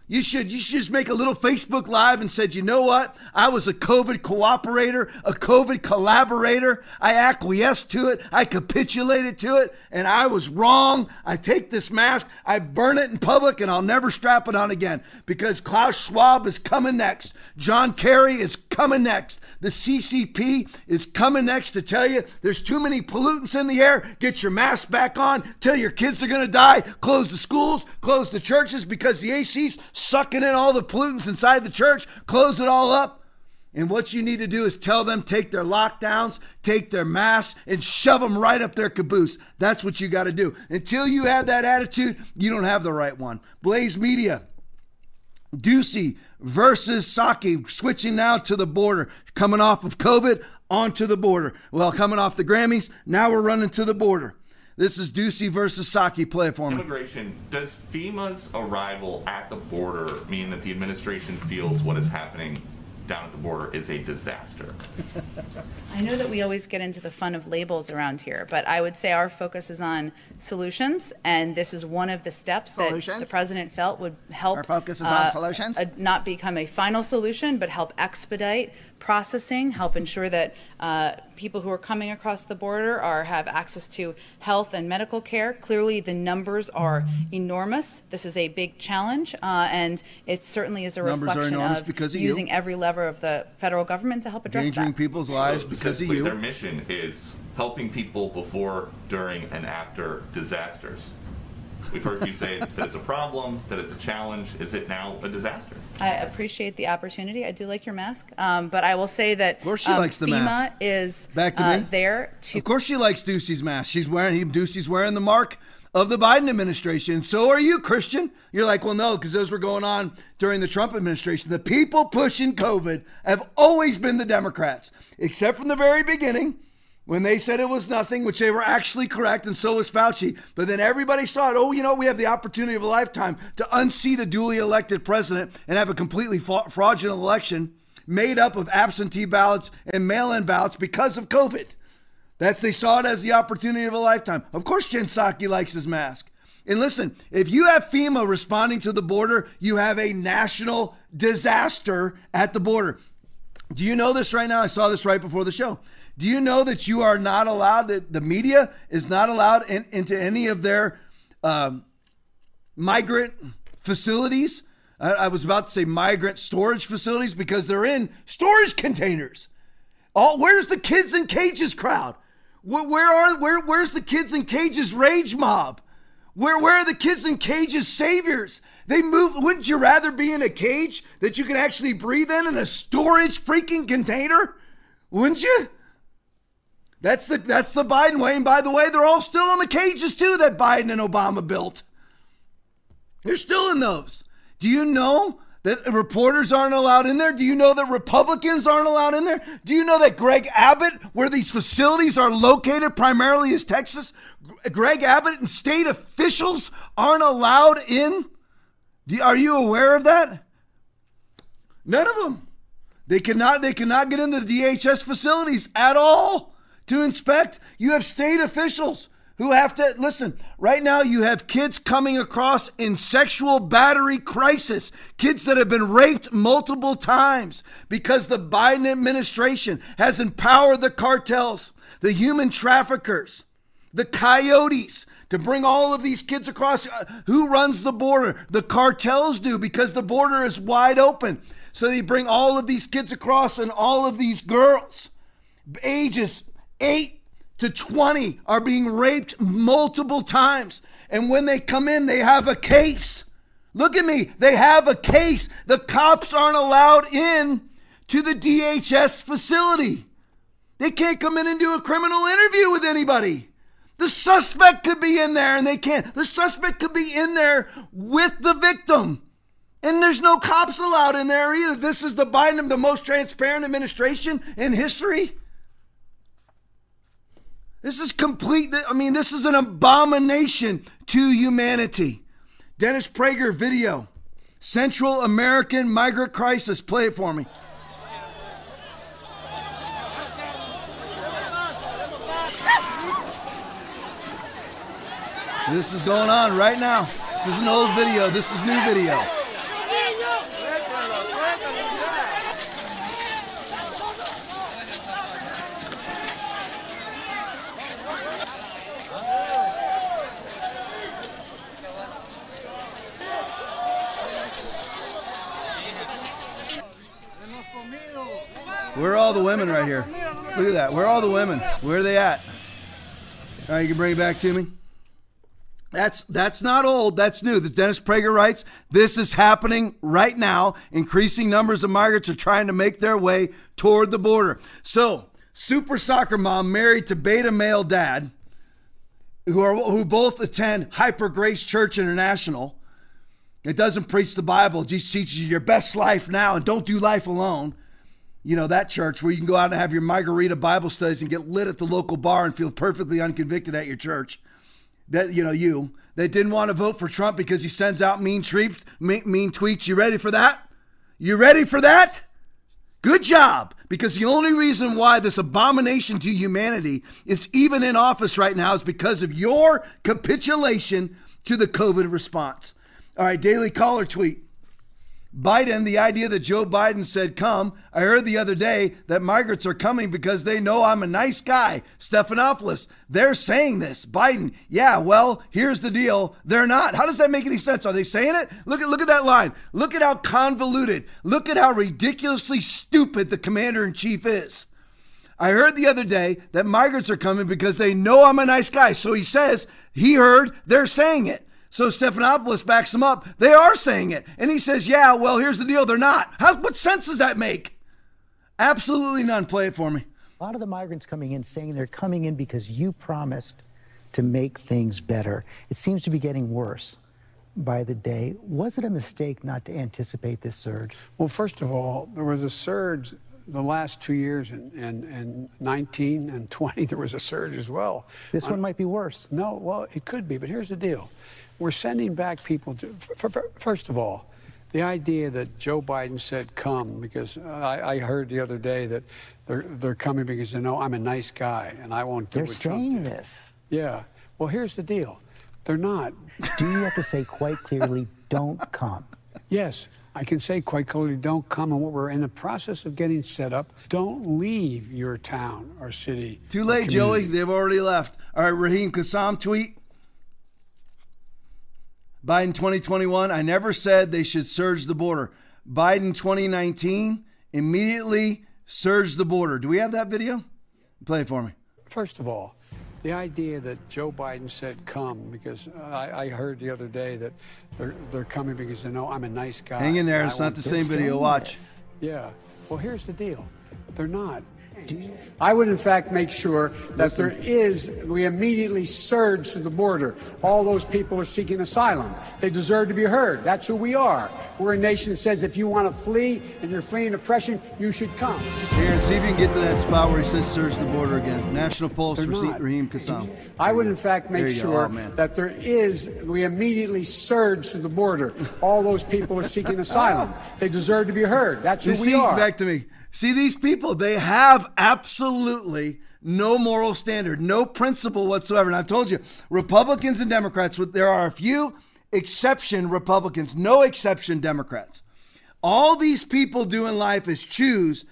You should you should just make a little Facebook live and said, you know what? I was a COVID cooperator, a COVID collaborator. I acquiesced to it. I capitulated to it, and I was wrong. I take this mask, I burn it in public, and I'll never strap it on again because Klaus Schwab is coming next. John Kerry is coming next. The CCP is coming next to tell you there's too many pollutants in the air. Get your mask back on. Tell your kids they're gonna die. Close the schools. Close the churches because the AC's sucking in all the pollutants inside the church, close it all up. And what you need to do is tell them take their lockdowns, take their masks, and shove them right up their caboose. That's what you got to do. Until you have that attitude, you don't have the right one. Blaze Media, Doocy versus Psaki, switching now to the border, coming off of COVID onto the border. Well, coming off the Grammys, now we're running to the border. This is Doocy versus Psaki. Play it for me. Immigration. Does FEMA's arrival at the border mean that the administration feels what is happening down at the border is a disaster? I know that we always get into the fun of labels around here, but I would say our focus is on solutions, and this is one of the steps that the president felt would help. Our focus is on solutions? uh, not become a final solution, but help expedite processing, help ensure that uh, people who are coming across the border are have access to health and medical care. Clearly, the numbers are enormous. This is a big challenge, uh, and it certainly is a Numbers reflection enormous of because of you. using every lever of the federal government to help address Endangering that. people's lives because of you. Their mission is helping people before, during, and after disasters. We've heard you say that it's a problem, that it's a challenge. Is it now a disaster? I appreciate the opportunity. I do like your mask, um, but I will say that of course she likes the FEMA mask. is Back to uh, me. there to Of course, she likes Doocy's mask. She's wearing he Doocy's wearing the mark of the Biden administration. So are you, Christian? You're like, well, no, because those were going on during the Trump administration. The people pushing COVID have always been the Democrats, except from the very beginning when they said it was nothing, which they were actually correct, and so was Fauci. But then everybody saw it. Oh, you know, we have the opportunity of a lifetime to unseat a duly elected president and have a completely fraudulent election made up of absentee ballots and mail-in ballots because of COVID. That's they saw it as the opportunity of a lifetime. Of course, Jen Psaki likes his mask. And listen, if you have FEMA responding to the border, you have a national disaster at the border. Do you know this right now? I saw this right before the show. Do you know that you are not allowed, that the media is not allowed in, into any of their um, migrant facilities? I, I was about to say migrant storage facilities because they're in storage containers. Oh, where's the kids in cages crowd? Where, where are where where's the kids in cages rage mob? Where where are the kids in cages saviors? They move. Wouldn't you rather be in a cage that you can actually breathe in in a storage freaking container? Wouldn't you? That's the that's the Biden way. And by the way, they're all still in the cages too that Biden and Obama built. They're still in those. Do you know that reporters aren't allowed in there? Do you know that Republicans aren't allowed in there? Do you know that Greg Abbott, where these facilities are located primarily is Texas, Greg Abbott and state officials aren't allowed in? Are you aware of that? None of them. They cannot they cannot get into the DHS facilities at all to inspect. You have state officials who have to listen. Right now you have kids coming across in sexual battery crisis, kids that have been raped multiple times because the Biden administration has empowered the cartels, the human traffickers, the coyotes to bring all of these kids across. Uh, Who runs the border? The cartels do because the border is wide open. So they bring all of these kids across and all of these girls, ages 8 to 20, are being raped multiple times. And when they come in, they have a case. Look at me. They have a case. The cops aren't allowed in to the DHS facility. They can't come in and do a criminal interview with anybody. The suspect could be in there and they can't. The suspect could be in there with the victim. And there's no cops allowed in there either. This is the Biden, the most transparent administration in history. This is complete. I mean, this is an abomination to humanity. Dennis Prager video. Central American migrant crisis. Play it for me. This is going on right now. This is an old video. This is new video. Where are all the women right here? Look at that. Where are all the women? Where are they at? All right, you can bring it back to me. That's that's not old. That's new. The Dennis Prager writes, this is happening right now. Increasing numbers of migrants are trying to make their way toward the border. So, super soccer mom married to beta male dad, who are who both attend Hyper Grace Church International. It doesn't preach the Bible. It just teaches you your best life now and don't do life alone. You know, that church where you can go out and have your margarita Bible studies and get lit at the local bar and feel perfectly unconvicted at your church that you know you that didn't want to vote for Trump because he sends out mean. Mean, mean tweets. You ready for that? You ready for that? Good job. Because the only reason why this abomination to humanity is even in office right now is because of your capitulation to the COVID response. All right, Daily Caller tweet. Biden, the idea that Joe Biden said, Come, I heard the other day that migrants are coming because they know I'm a nice guy. Stephanopoulos, they're saying this. Biden, yeah, well, here's the deal. They're not. How does that make any sense? Are they saying it? Look at look at that line. Look at how convoluted, look at how ridiculously stupid the commander in chief is. I heard the other day that migrants are coming because they know I'm a nice guy. So he says he heard they're saying it. So Stephanopoulos backs him up. They are saying it. And he says, yeah, well, here's the deal. They're not. How, what sense does that make? Absolutely none. Play it for me. A lot of the migrants coming in saying they're coming in because you promised to make things better. It seems to be getting worse by the day. Was it a mistake not to anticipate this surge? Well, first of all, there was a surge the last two years, in, and, and 19 and 20, there was a surge as well. This one might be worse. No, well, it could be, but here's the deal. We're sending back people to, for, for, first of all, the idea that Joe Biden said come because I, I, heard the other day that they're they're coming because they know I'm a nice guy and I won't do they're what saying Trump did. this. Yeah. Well, here's the deal. They're not. Do you have to say quite clearly, don't come? Yes. I can say quite clearly, don't come. And what we're in the process of getting set up. Don't leave your town or city. Too late, Joey. They've already left. All right, Raheem Kassam tweet. Biden 2021, I never said they should surge the border. Biden 2019, immediately surge the border. Do we have that video? Play it for me. First of all, the idea that Joe Biden said come because I, I heard the other day that they're, they're coming because they know I'm a nice guy. Hang in there. It's not the same video. Watch. Yeah. Well, here's the deal. They're not. I would, in fact, make sure that there is, we immediately surge to the border. All those people are seeking asylum. They deserve to be heard. That's who we are. We're a nation that says if you want to flee and you're fleeing oppression, you should come. Here, see if you can get to that spot where he says surge the border again. National Pulse. Raheem Kassam. I would, in fact, make sure Oh, that there is, we immediately surge to the border. All those people are seeking asylum. They deserve to be heard. That's who You we see, are. back to me. See these people, they have absolutely no moral standard, no principle whatsoever. And I've told you, Republicans and Democrats, there are a few exception Republicans, no exception Democrats. All these people do in life is choose,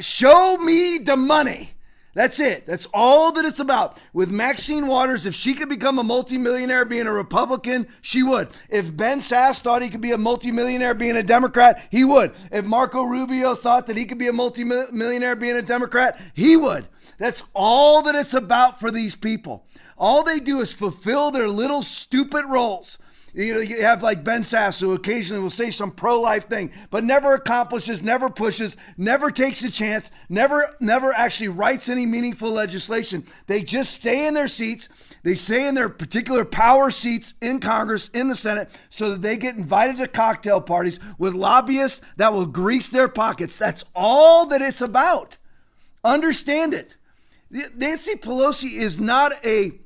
show me the money. That's it. That's all that it's about. With Maxine Waters, if she could become a multimillionaire being a Republican, she would. If Ben Sasse thought he could be a multimillionaire being a Democrat, he would. If Marco Rubio thought that he could be a multimillionaire being a Democrat, he would. That's all that it's about for these people. All they do is fulfill their little stupid roles. You know, you have like Ben Sasse, who occasionally will say some pro-life thing, but never accomplishes, never pushes, never takes a chance, never, never actually writes any meaningful legislation. They just stay in their seats. They stay in their particular power seats in Congress, in the Senate, so that they get invited to cocktail parties with lobbyists that will grease their pockets. That's all that it's about. Understand it. Nancy Pelosi is not a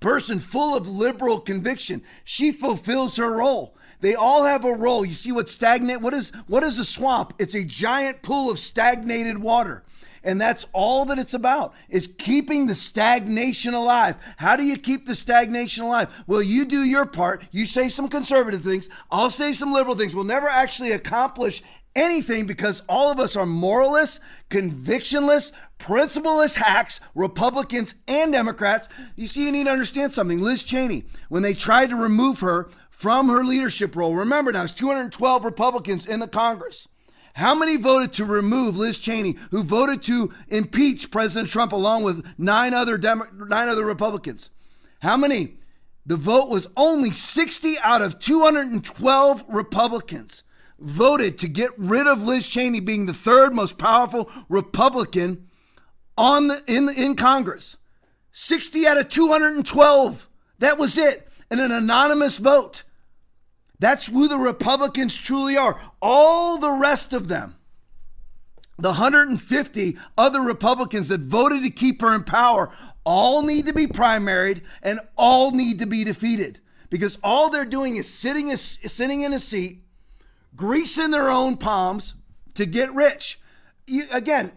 person full of liberal conviction. She fulfills her role. They all have a role. You see what stagnant what is what is a swamp? It's a giant pool of stagnated water. And that's all that it's about is keeping the stagnation alive. How do you keep the stagnation alive? Well, you do your part. You say some conservative things. I'll say some liberal things. We'll never actually accomplish anything because all of us are moralists, convictionless, principleless hacks, Republicans and Democrats. You see, you need to understand something. Liz Cheney, when they tried to remove her from her leadership role, remember now, it's 212 Republicans in the Congress. How many voted to remove Liz Cheney, who voted to impeach President Trump along with nine other Demo- nine other Republicans? How many The vote was only 60 out of 212 Republicans voted to get rid of Liz Cheney being the third most powerful Republican on the, in in Congress. 60 out of 212. That was it. And an anonymous vote. That's who the Republicans truly are. All the rest of them, the 150 other Republicans that voted to keep her in power, all need to be primaried and all need to be defeated because all they're doing is sitting, sitting in a seat, greasing their own palms to get rich. You, again,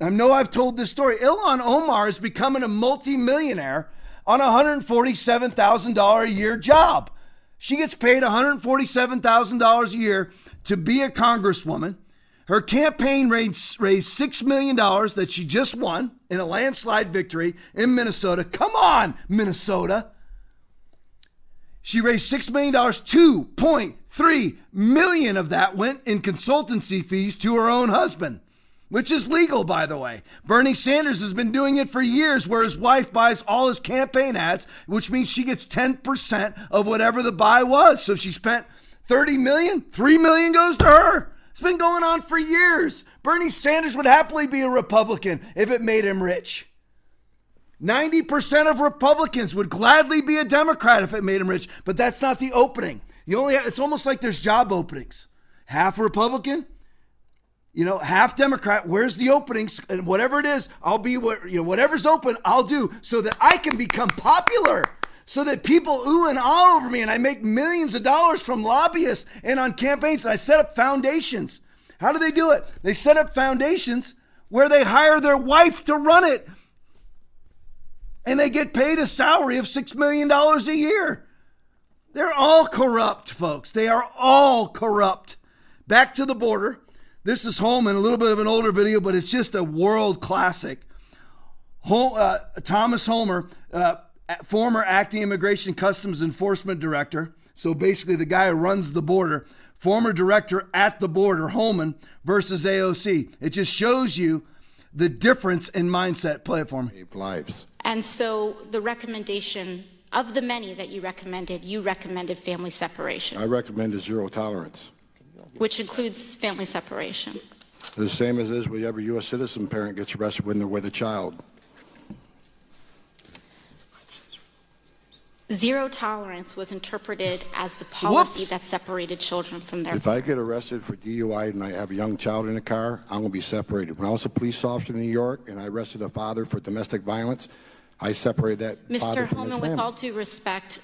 I know I've told this story. Ilhan Omar is becoming a multimillionaire on a $147,000 a year job. She gets paid $147,000 a year to be a congresswoman. Her campaign raised, raised $6 million that she just won in a landslide victory in Minnesota. Come on, Minnesota. She raised $6 million, 2.3 million of that went in consultancy fees to her own husband which is legal, by the way. Bernie Sanders has been doing it for years, where his wife buys all his campaign ads, which means she gets 10% of whatever the buy was. So she spent 30 million, 3 million goes to her. It's been going on for years. Bernie Sanders would happily be a Republican if it made him rich. 90% of Republicans would gladly be a Democrat if it made him rich, but that's not the opening. You only have, it's almost like there's job openings. Half Republican, you know, half Democrat. Where's the openings? And whatever it is, I'll be what you know, whatever's open, I'll do so that I can become popular. So that people ooh and ah over me, and I make millions of dollars from lobbyists and on campaigns. And I set up foundations. How do they do it? They set up foundations where they hire their wife to run it, and they get paid a salary of six million dollars a year. They're all corrupt, folks. They are all corrupt. Back to the border. This is Homan, a little bit of an older video, but it's just a world classic. Hol- uh, Thomas Homan, uh, former acting immigration customs enforcement director, so basically the guy who runs the border, former director at the border, Homan versus AOC. It just shows you the difference in mindset. Play it for me. Lives. And so the recommendation of the many that you recommended, you recommended family separation. I recommended zero tolerance which includes family separation. The same as is with every U.S. citizen parent gets arrested when they're with a child. Zero tolerance was interpreted as the policy Whoops. that separated children from their. Parents. If I get arrested for DUI and I have a young child in the car, I'm going to be separated. When I was a police officer in New York and I arrested a father for domestic violence, I separated that Mr. father from Homan, his with all due respect,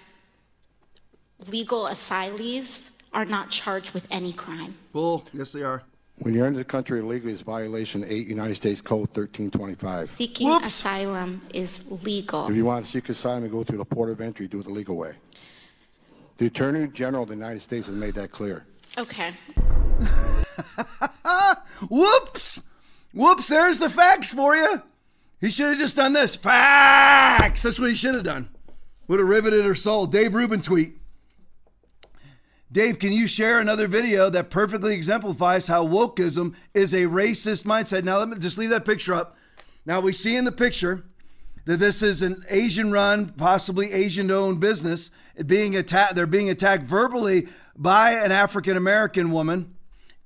legal asylees are not charged with any crime. Bull. Yes, they are. When you're into the country illegally, it's violation 8 United States Code 1325. Seeking Whoops. asylum is legal. If you want to seek asylum and go through the port of entry, do it the legal way. The Attorney General of the United States has made that clear. Okay. Whoops! Whoops, there's the facts for you. He should have just done this. Facts! That's what he should have done. Would have riveted her soul. Dave Rubin tweet. Dave, can you share another video that perfectly exemplifies how wokeism is a racist mindset? Now, let me just leave that picture up. Now, we see in the picture that this is an Asian run, possibly Asian owned business being attacked. They're being attacked verbally by an African American woman.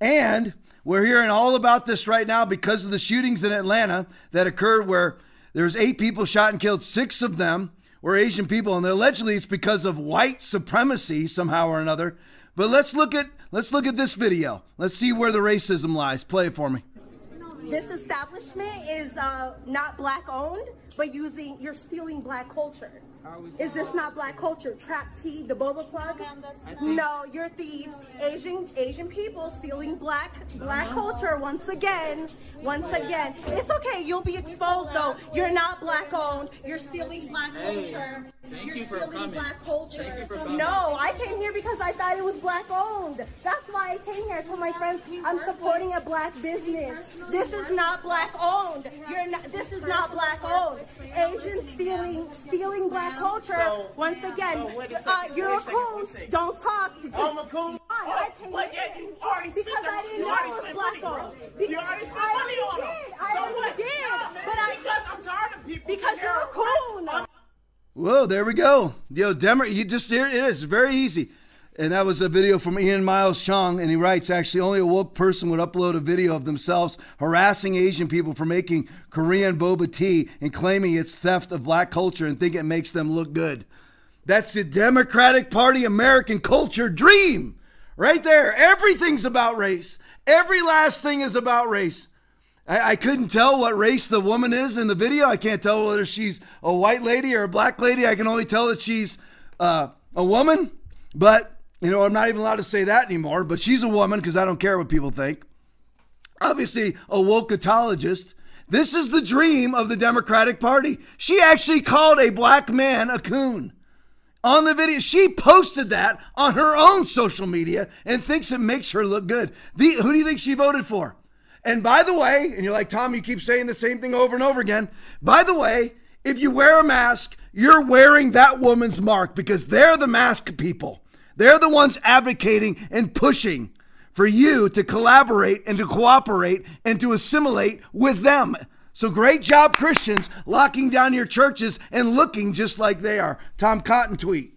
And we're hearing all about this right now because of the shootings in Atlanta that occurred where there's eight people shot and killed, six of them were Asian people. And allegedly it's because of white supremacy somehow or another. But let's look at let's look at this video. Let's see where the racism lies. Play it for me. This establishment is uh, not black owned, but using you're stealing black culture. Is this not black culture? Trap tea, the boba plug? No, you're thieves. Asian Asian people stealing black black culture once again. Once again. It's okay, you'll be exposed though. You're not black owned. You're stealing black culture. Thank You're you for stealing coming. black culture. For coming. No, I came here because I thought it was black owned. That's why I came here. I told my friends I'm supporting a black business. This is not black owned. You're not. This is not black owned. Asian stealing stealing black culture. So- Once again, so wait a uh, you're wait a a second, coon. wait a second. Don't talk. Oh, I'm a coon? I Oh, came but here yeah, you already spent because the- I didn't you know already was spent black money, bro. owned. You already spent I money on already them. did. I So already what? did. Nah, man, But I because I'm tired of people. because you're a coon. Whoa. There we go. Yo, Demer, you just here it is. Very easy. And that was a video from Ian Miles Cheong, and he writes actually only a woke person would upload a video of themselves harassing Asian people for making Korean boba tea and claiming it's theft of black culture and think it makes them look good. That's the Democratic Party American culture dream. Right there. Everything's about race. Every last thing is about race. I, I, couldn't tell what race the woman is in the video. I can't tell whether she's a white lady or a black lady. I can only tell that she's uh, a woman. But you know, I'm not even allowed to say that anymore, but she's a woman because I don't care what people think. Obviously, a wokeatologist. This is the dream of the Democratic Party. She actually called a black man a coon on the video. She posted that on her own social media and thinks it makes her look good. The, who do you think she voted for? And by the way, and you're like, Tom, you keep saying the same thing over and over again. By the way, if you wear a mask, you're wearing that woman's mark because they're the mask people. They're the ones advocating and pushing for you to collaborate and to cooperate and to assimilate with them. So great job, Christians, locking down your churches and looking just like they are. Tom Cotton tweet.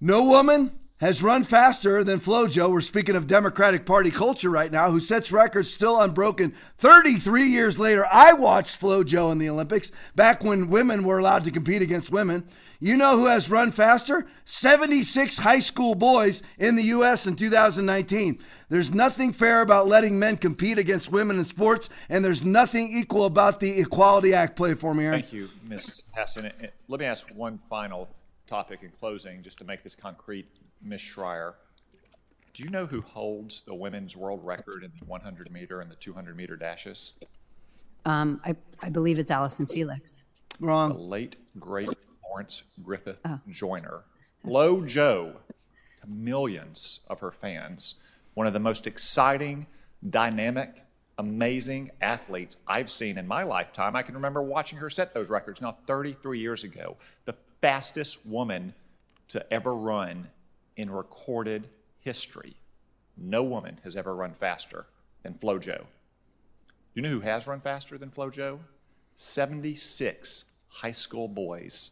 No woman has run faster than Flojo. We're speaking of Democratic Party culture right now, who sets records still unbroken 33 years later. I watched Flojo in the Olympics back when women were allowed to compete against women. You know who has run faster? 76 high school boys in the U.S. in 2019. There's nothing fair about letting men compete against women in sports, and there's nothing equal about the Equality Act. Play for me, Aaron. Thank you, Ms. Hassan. Let me ask one final topic in closing, just to make this concrete, Ms. Shrier. Do you know who holds the women's world record in the 100 meter and the 200 meter dashes? Um, I, I believe it's Allyson Felix. Wrong. the late, great Florence Griffith oh. Joyner. FloJo to millions of her fans. One of the most exciting, dynamic, amazing athletes I've seen in my lifetime. I can remember watching her set those records now 33 years ago. The fastest woman to ever run in recorded history. No woman has ever run faster than FloJo. You know who has run faster than FloJo? 76 high school boys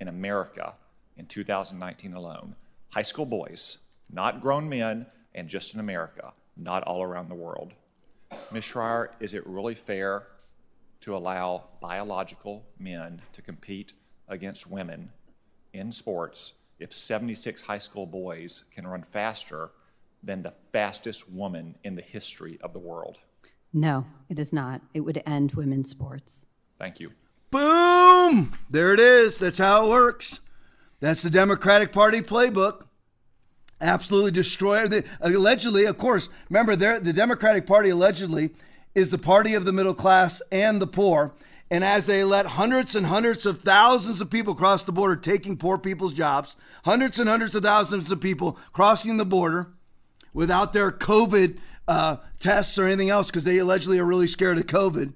in America in 2019 alone. High school boys, not grown men, and just in America, not all around the world. Ms. Shrier, is it really fair to allow biological men to compete against women in sports if 76 high school boys can run faster than the fastest woman in the history of the world? No, it is not. It would end women's sports. Thank you. Boom! There it is. That's how it works. That's the Democratic Party playbook. Absolutely destroy it. Allegedly, of course, remember, the Democratic Party allegedly is the party of the middle class and the poor. And as they let hundreds and hundreds of thousands of people cross the border, taking poor people's jobs, hundreds and hundreds of thousands of people crossing the border without their COVID uh, tests or anything else because they allegedly are really scared of COVID.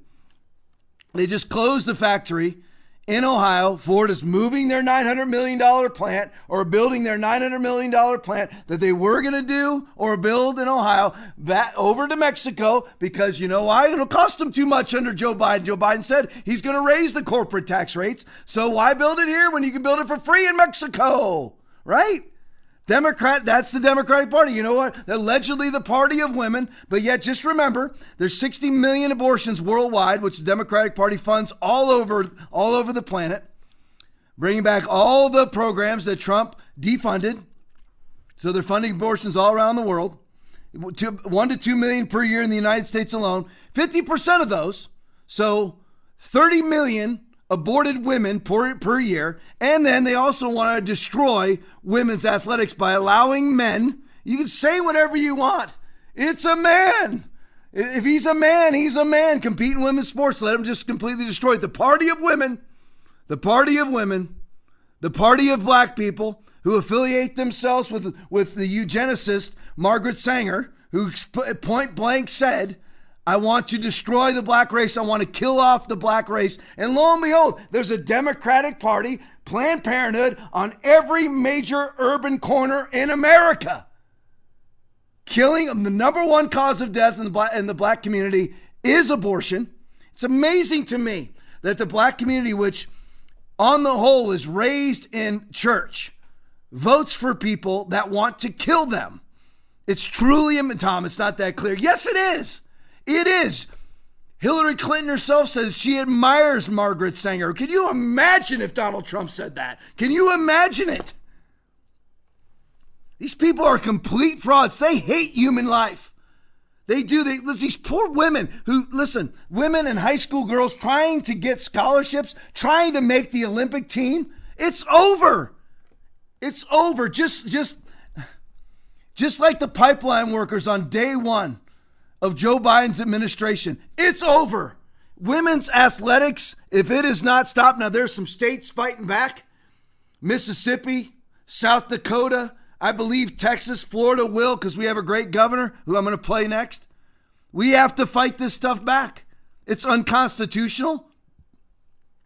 They just closed the factory in Ohio. Ford is moving their $900 million plant or building their $900 million plant that they were going to do or build in Ohio back over to Mexico because you know why? It'll cost them too much under Joe Biden. Joe Biden said he's going to raise the corporate tax rates. So why build it here when you can build it for free in Mexico? Right? Democrat, that's the Democratic Party. You know what? Allegedly the party of women, but yet just remember there's 60 million abortions worldwide, which the Democratic Party funds all over all over the planet. Bringing back all the programs that Trump defunded. So they're funding abortions all around the world. Two, one to two million per year in the United States alone. 50% of those, so 30 million aborted women per, per year. And then they also want to destroy women's athletics by allowing men, you can say whatever you want. It's a man. If he's a man, he's a man. Compete in women's sports. Let him just completely destroy it. The party of women, the party of women, the party of black people who affiliate themselves with, with the eugenicist Margaret Sanger, who point blank said I want to destroy the black race. I want to kill off the black race. And lo and behold, there's a Democratic Party, Planned Parenthood on every major urban corner in America. Killing the number one cause of death in the black, in the black community is abortion. It's amazing to me that the black community, which on the whole, is raised in church, votes for people that want to kill them. It's truly, a Tom, it's not that clear. Yes, it is. It is. Hillary Clinton herself says she admires Margaret Sanger. Can you imagine if Donald Trump said that? Can you imagine it? These people are complete frauds. They hate human life. They do. They these poor women who listen, women and high school girls trying to get scholarships, trying to make the Olympic team. It's over. It's over. Just just just like the pipeline workers on day one of Joe Biden's administration. It's over. Women's athletics, if it is not stopped, now there's some states fighting back Mississippi, South Dakota, I believe Texas, Florida will because we have a great governor who I'm going to play next. We have to fight this stuff back. It's unconstitutional.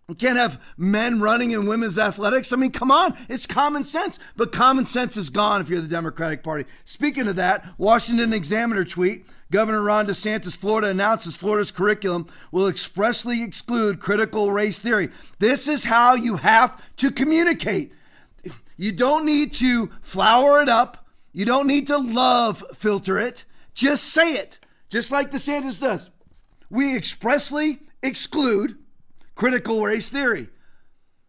We can't have men running in women's athletics. I mean, come on, it's common sense. But common sense is gone if you're the Democratic Party. Speaking of that, Washington Examiner tweet Governor Ron DeSantis, Florida, announces Florida's curriculum will expressly exclude critical race theory. This is how you have to communicate. You don't need to flower it up, you don't need to love filter it. Just say it, just like DeSantis does. We expressly exclude critical race theory.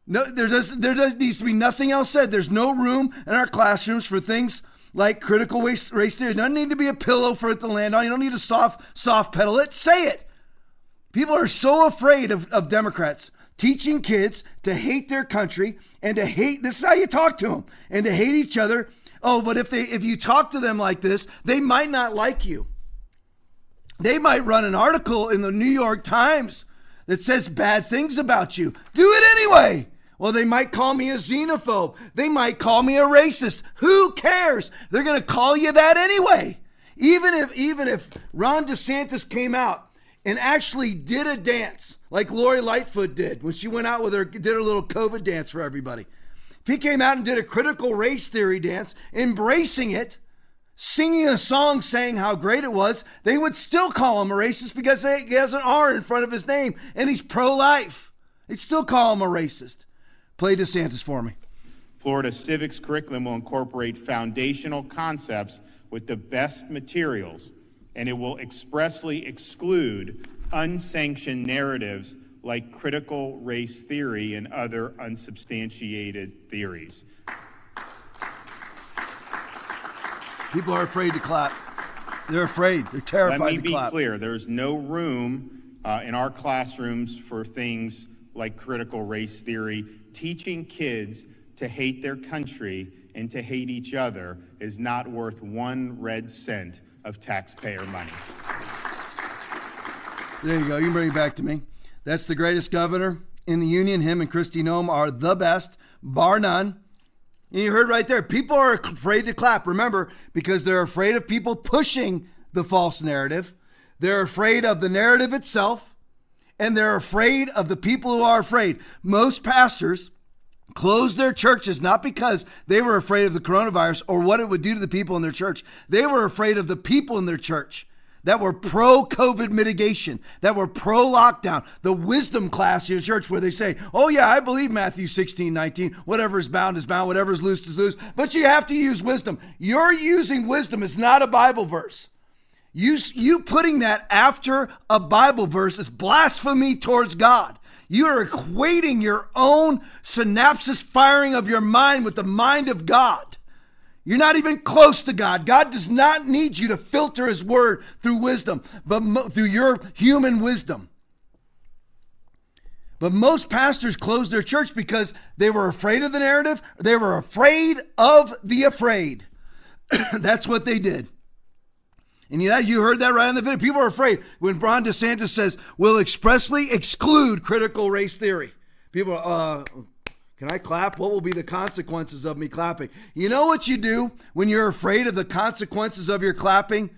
No, there does there does needs to be nothing else said. There's no room in our classrooms for things like critical race, race theory. Doesn't need to be a pillow for it to land on. You don't need to soft soft pedal it. Say it. People are so afraid of, of Democrats teaching kids to hate their country and to hate this is how you talk to them and to hate each other. Oh, but if they if you talk to them like this, they might not like you. They might run an article in the New York Times that says bad things about you. Do it anyway. Well, they might call me a xenophobe. They might call me a racist. Who cares? They're going to call you that anyway. Even if even if Ron DeSantis came out and actually did a dance like Lori Lightfoot did when she went out with her did her little COVID dance for everybody. If he came out and did a critical race theory dance, embracing it, singing a song saying how great it was, they would still call him a racist because he has an R in front of his name and he's pro life. They'd still call him a racist. Play DeSantis for me. Florida civics curriculum will incorporate foundational concepts with the best materials, and it will expressly exclude unsanctioned narratives like critical race theory and other unsubstantiated theories. People are afraid to clap. They're afraid. They're terrified Let me to be clap. clear. There's no room uh, in our classrooms for things like critical race theory. Teaching kids to hate their country and to hate each other is not worth one red cent of taxpayer money. There you go. You can bring it back to me. That's the greatest governor in the union. Him and Kristi Noem are the best, bar none. And you heard right there. People are afraid to clap. Remember, because they're afraid of people pushing the false narrative. They're afraid of the narrative itself, and they're afraid of the people who are afraid. Most pastors closed their churches not because they were afraid of the coronavirus or what it would do to the people in their church. They were afraid of the people in their church that were pro COVID mitigation, that were pro lockdown, the wisdom class in your church where they say, oh, yeah, I believe Matthew 16, 19, whatever is bound is bound, whatever is loose is loose, but you have to use wisdom. You're using wisdom, it's not a Bible verse. You, you putting that after a Bible verse is blasphemy towards God. You are equating your own synapses firing of your mind with the mind of God. You're not even close to God. God does not need you to filter His word through wisdom, but mo- through your human wisdom. But most pastors closed their church because they were afraid of the narrative. They were afraid of the afraid. That's what they did. And you, you heard that right in the video. People are afraid when Ron DeSantis says, we'll expressly exclude critical race theory. People are, uh, can I clap? What will be the consequences of me clapping? You know what you do when you're afraid of the consequences of your clapping?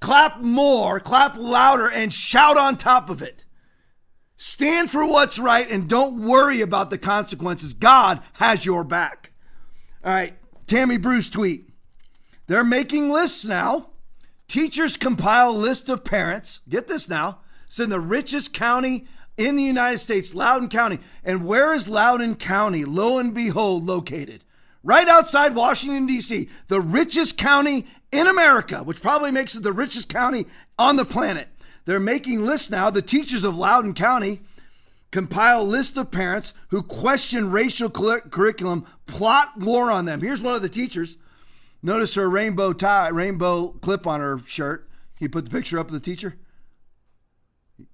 Clap more, clap louder, and shout on top of it. Stand for what's right and don't worry about the consequences. God has your back. All right, Tammy Bruce tweet. They're making lists now. Teachers compile list of parents. Get this now. It's in the richest county in the United States, Loudoun County. And where is Loudoun County, lo and behold, located? Right outside Washington, D.C., the richest county in America, which probably makes it the richest county on the planet. They're making lists now. The teachers of Loudoun County compile list of parents who question racial curriculum, plot war on them. Here's one of the teachers. Notice her rainbow tie, rainbow clip on her shirt. Can you put the picture up of the teacher?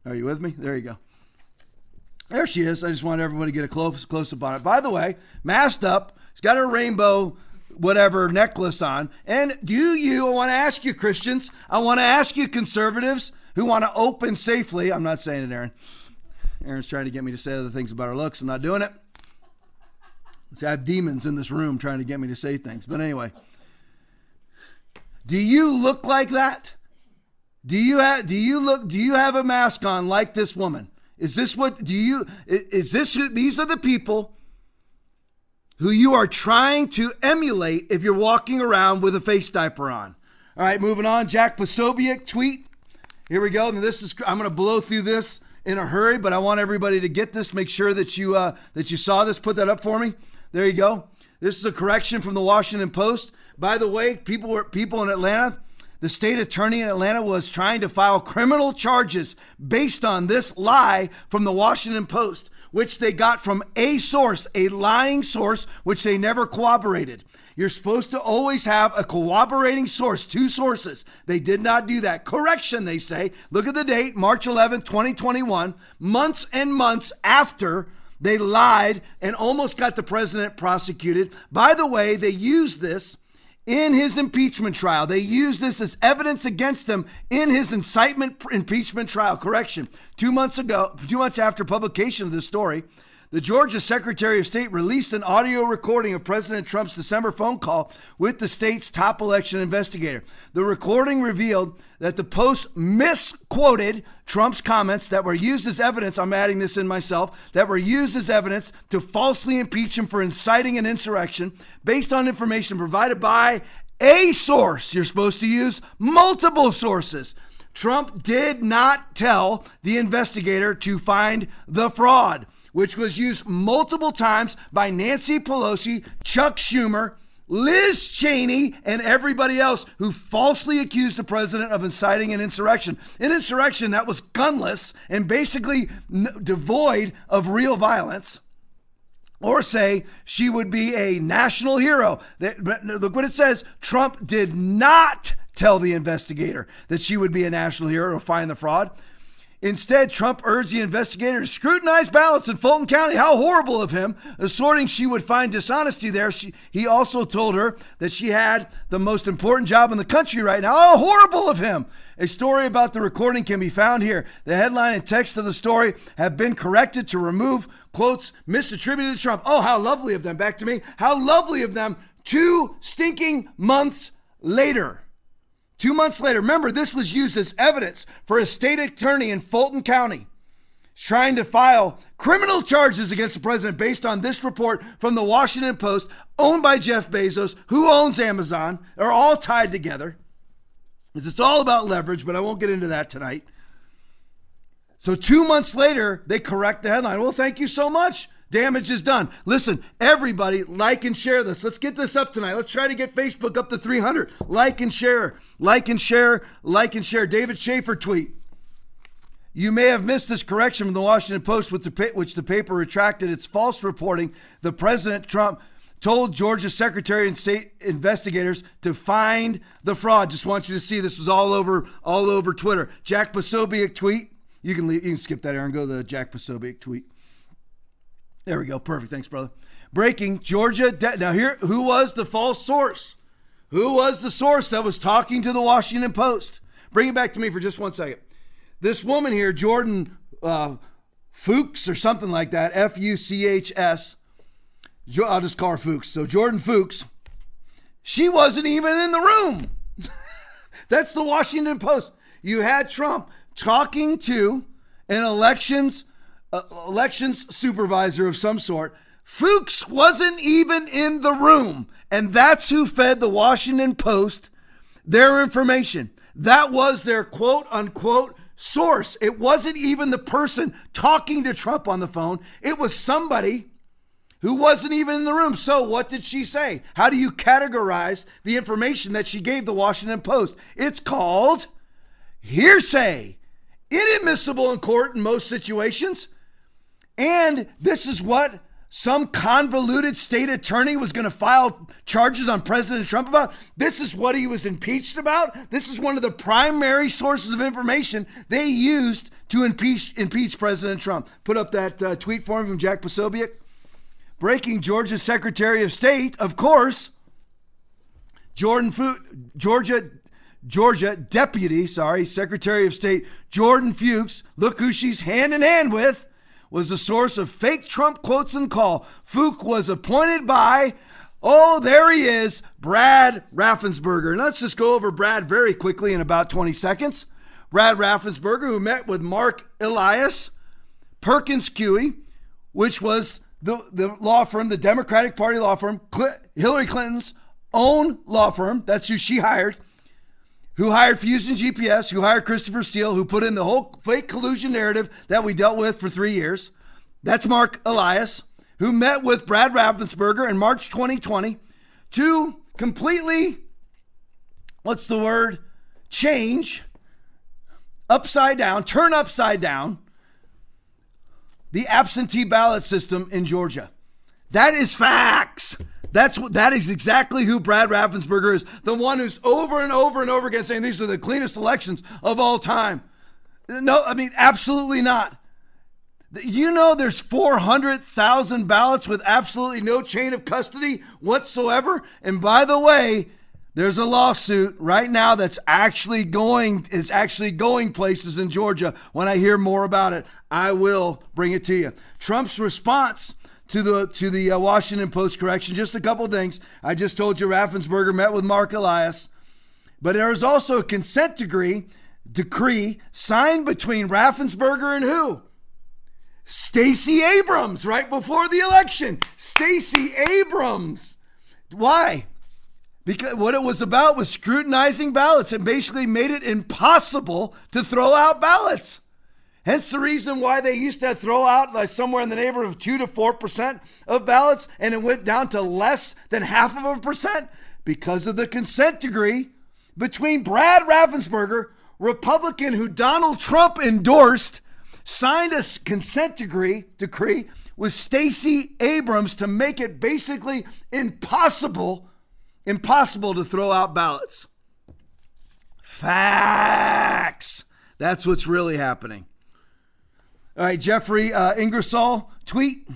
Are you with me? There you go. There she is. I just want everybody to get a close close up on it. By the way, masked up. She's got her rainbow whatever necklace on. And do you, I want to ask you, Christians, I want to ask you, conservatives who want to open safely. I'm not saying it, Aaron. Aaron's trying to get me to say other things about her looks. I'm not doing it. See, I have demons in this room trying to get me to say things. But anyway, do you look like that? Do you have do you look do you have a mask on like this woman? Is this what do you is this these are the people who you are trying to emulate if you're walking around with a face diaper on. All right, moving on. Jack Posobiec tweet. Here we go. And this is I'm going to blow through this in a hurry, but I want everybody to get this. Make sure that you uh, that you saw this. Put that up for me. There you go. This is a correction from the Washington Post. By the way, people were people in Atlanta. The state attorney in Atlanta was trying to file criminal charges based on this lie from the Washington Post, which they got from a source, a lying source, which they never corroborated. You're supposed to always have a corroborating source, two sources. They did not do that. Correction, they say. Look at the date, March 11, 2021, months and months after they lied and almost got the president prosecuted. By the way, they used this in his impeachment trial. They used this as evidence against him in his incitement impeachment trial. Correction. Two months ago, two months after publication of this story, the Georgia Secretary of State released an audio recording of President Trump's December phone call with the state's top election investigator. The recording revealed that the Post misquoted Trump's comments that were used as evidence. I'm adding this in myself that were used as evidence to falsely impeach him for inciting an insurrection based on information provided by a source. You're supposed to use multiple sources. Trump did not tell the investigator to find the fraud which was used multiple times by Nancy Pelosi, Chuck Schumer, Liz Cheney, and everybody else who falsely accused the president of inciting an insurrection. An insurrection that was gunless and basically n- devoid of real violence. Or say she would be a national hero. Look what it says Trump did not tell the investigator that she would be a national hero to find the fraud. Instead, Trump urged the investigator to scrutinize ballots in Fulton County. How horrible of him, asserting she would find dishonesty there. She, he also told her that she had the most important job in the country right now. How horrible of him. A story about the recording can be found here. The headline and text of the story have been corrected to remove quotes misattributed to Trump. Oh, how lovely of them. Back to me. How lovely of them. Two stinking months later. Two months later, remember, this was used as evidence for a state attorney in Fulton County trying to file criminal charges against the president based on this report from the Washington Post, owned by Jeff Bezos, who owns Amazon. They're all tied together. It's all about leverage, but I won't get into that tonight. So, two months later, they correct the headline. Well, thank you so much. Damage is done. Listen, everybody, like and share this. Let's get this up tonight. Let's try to get Facebook up to 300. Like and share, like and share, like and share. David Schaefer tweet. You may have missed this correction from the Washington Post, the, which the paper retracted its false reporting. The President Trump told Georgia Secretary and State investigators to find the fraud. Just want you to see this was all over all over Twitter. Jack Posobiec tweet. You can you can skip that, Aaron. Go to the Jack Posobiec tweet. There we go. Perfect. Thanks, brother. Breaking Georgia. De- now, here, who was the false source? Who was the source that was talking to the Washington Post? Bring it back to me for just one second. This woman here, Jordan uh, Fuchs or something like that, F U C H S. I'll just call her Fuchs. So, Jordan Fuchs, she wasn't even in the room. That's the Washington Post. You had Trump talking to an elections uh, elections supervisor of some sort. Fuchs wasn't even in the room. And that's who fed the Washington Post their information. That was their quote unquote source. It wasn't even the person talking to Trump on the phone, it was somebody who wasn't even in the room. So, what did she say? How do you categorize the information that she gave the Washington Post? It's called hearsay, inadmissible in court in most situations. And this is what some convoluted state attorney was going to file charges on President Trump about. This is what he was impeached about. This is one of the primary sources of information they used to impeach impeach President Trump. Put up that uh, tweet for him from Jack Posobiec. Breaking Georgia's Secretary of State, of course, Jordan Fu- Georgia Georgia Deputy, sorry, Secretary of State Jordan Fuchs. Look who she's hand in hand with was the source of fake Trump quotes and call. Fuchs was appointed by, oh, there he is, Brad Raffensperger. And let's just go over Brad very quickly in about 20 seconds. Brad Raffensperger, who met with Mark Elias, Perkins Coie, which was the, the law firm, the Democratic Party law firm, Cl- Hillary Clinton's own law firm. That's who she hired. Who hired Fusion GPS, who hired Christopher Steele, who put in the whole fake collusion narrative that we dealt with for three years. That's Mark Elias, who met with Brad Raffensperger in March 2020 to completely, what's the word, change, upside down, turn upside down the absentee ballot system in Georgia. That is facts. That's what that is exactly who Brad Raffensperger is. The one who's over and over and over again saying these are the cleanest elections of all time. No, I mean absolutely not. You know there's 400,000 ballots with absolutely no chain of custody whatsoever. And by the way, there's a lawsuit right now that's actually going is actually going places in Georgia. When I hear more about it, I will bring it to you. Trump's response to the to the uh, Washington Post correction. Just a couple things. I just told you Raffensperger met with Mark Elias, but there was also a consent decree decree signed between Raffensperger and who? Stacey Abrams right before the election. Stacey Abrams. Why? Because what it was about was scrutinizing ballots and basically made it impossible to throw out ballots. Hence the reason why they used to throw out like somewhere in the neighborhood of two to four percent of ballots, and it went down to less than half of a percent because of the consent decree between Brad Raffensperger, Republican who Donald Trump endorsed, signed a consent decree decree with Stacey Abrams to make it basically impossible, impossible to throw out ballots. Facts. That's what's really happening. All right, Jeffrey uh, Ingersoll tweet.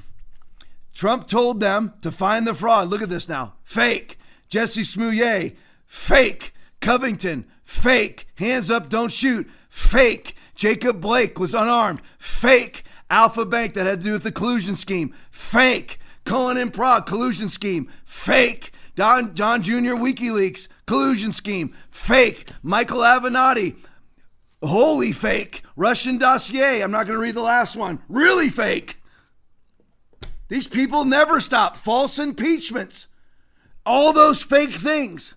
Trump told them to find the fraud. Look at this now. Fake. Jesse Smollett. Fake. Covington. Fake. Hands up, don't shoot. Fake. Jacob Blake was unarmed. Fake. Alfa Bank that had to do with the collusion scheme. Fake. Cohen and Prague collusion scheme. Fake. Don John Jr. WikiLeaks collusion scheme. Fake. Michael Avenatti Holy fake. Russian dossier. I'm not going to read the last one. Really fake. These people never stop. False impeachments. All those fake things.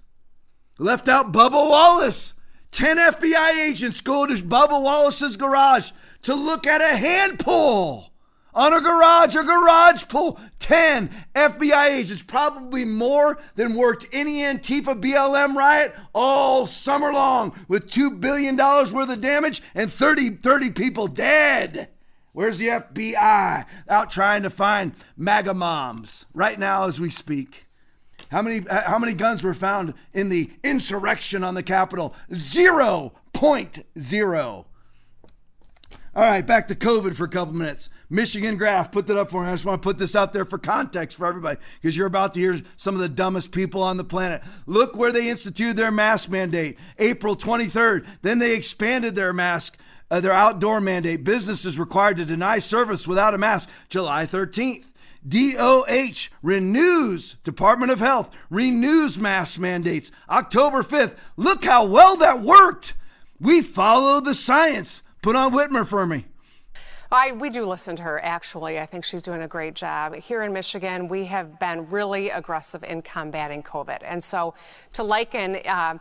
Left out Bubba Wallace. 10 FBI agents go to Bubba Wallace's garage to look at a hand pull on a garage, a garage pull. 10 FBI agents, probably more than worked any Antifa BLM riot all summer long with $2 billion worth of damage and 30, 30 people dead. Where's the FBI? Out trying to find MAGA moms right now as we speak. How many, how many guns were found in the insurrection on the Capitol? 0.0. All right, back to COVID for a couple minutes. Michigan graph, put that up for me. I just want to put this out there for context for everybody because you're about to hear some of the dumbest people on the planet. Look where they instituted their mask mandate, April 23rd. Then they expanded their mask, uh, their outdoor mandate. Businesses required to deny service without a mask, July 13th. DOH renews, Department of Health renews mask mandates, October 5th. Look how well that worked. We follow the science. Put on Whitmer for me. I, we do listen to her, actually. I think she's doing a great job. Here in Michigan, we have been really aggressive in combating COVID. And so to liken uh,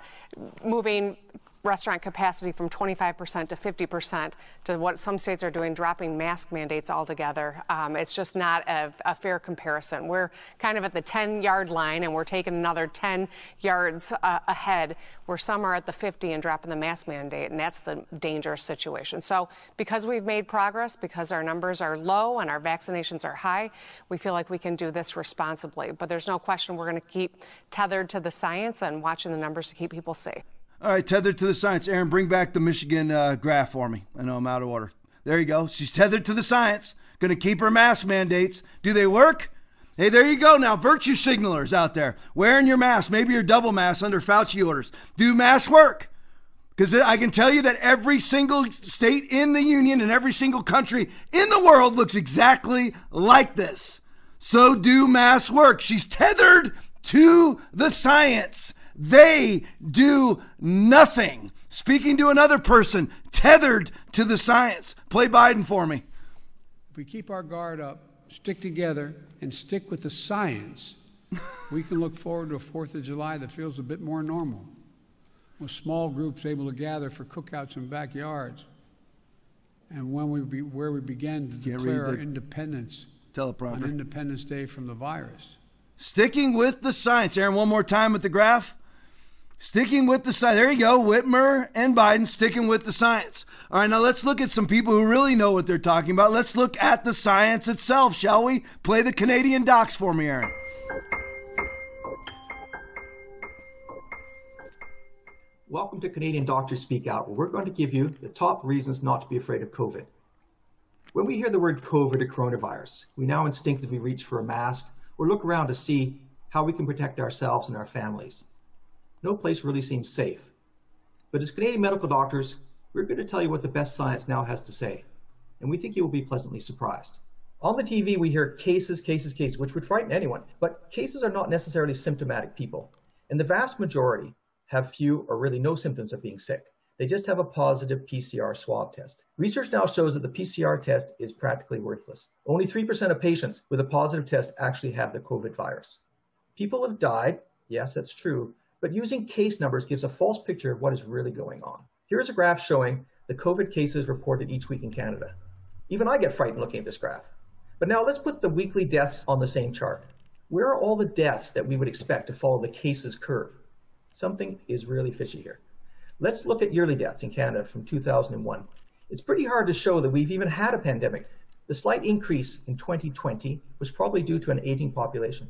moving restaurant capacity from 25% to 50% to what some states are doing, dropping mask mandates altogether. Um, it's just not a, a, fair comparison. We're kind of at the 10 yard line and we're taking another 10 yards uh, ahead, where some are at the 50 and dropping the mask mandate, and that's the dangerous situation. So, because we've made progress, because our numbers are low and our vaccinations are high, we feel like we can do this responsibly. But there's no question we're going to keep tethered to the science and watching the numbers to keep people safe. All right, tethered to the science. Aaron, bring back the Michigan uh, graph for me. I know I'm out of order. There you go. She's tethered to the science. Going to keep her mask mandates. Do they work? Hey, there you go. Now, virtue signalers out there wearing your mask, maybe your double mask under Fauci orders. Do masks work? Because I can tell you that every single state in the union and every single country in the world looks exactly like this. So do masks work? She's tethered to the science. They do nothing. Speaking to another person tethered to the science. Play Biden for me. If we keep our guard up, stick together, and stick with the science, we can look forward to a 4th of July that feels a bit more normal, with small groups able to gather for cookouts in backyards. And when we be, where we begin to declare our independence teleprompter. on Independence Day from the virus. Sticking with the science. Aaron, one more time with the graph. Sticking with the science. There you go. Whitmer and Biden sticking with the science. All right, now let's look at some people who really know what they're talking about. Let's look at the science itself, shall we? Play the Canadian docs for me, Aaron. Welcome to Canadian Doctors Speak Out, where we're going to give you the top reasons not to be afraid of COVID. When we hear the word COVID or coronavirus, we now instinctively reach for a mask or look around to see how we can protect ourselves and our families. No place really seems safe. But as Canadian medical doctors, we're going to tell you what the best science now has to say, and we think you will be pleasantly surprised. On the TV, we hear cases, cases, cases, which would frighten anyone, but cases are not necessarily symptomatic people, and the vast majority have few or really no symptoms of being sick. They just have a positive PCR swab test. Research now shows that the PCR test is practically worthless. Only 3% of patients with a positive test actually have the COVID virus. People have died, yes, that's true, but using case numbers gives a false picture of what is really going on. Here is a graph showing the COVID cases reported each week in Canada. Even I get frightened looking at this graph. But now let's put the weekly deaths on the same chart. Where are all the deaths that we would expect to follow the cases curve? Something is really fishy here. Let's look at yearly deaths in Canada from 2001. It's pretty hard to show that we've even had a pandemic. The slight increase in 2020 was probably due to an aging population.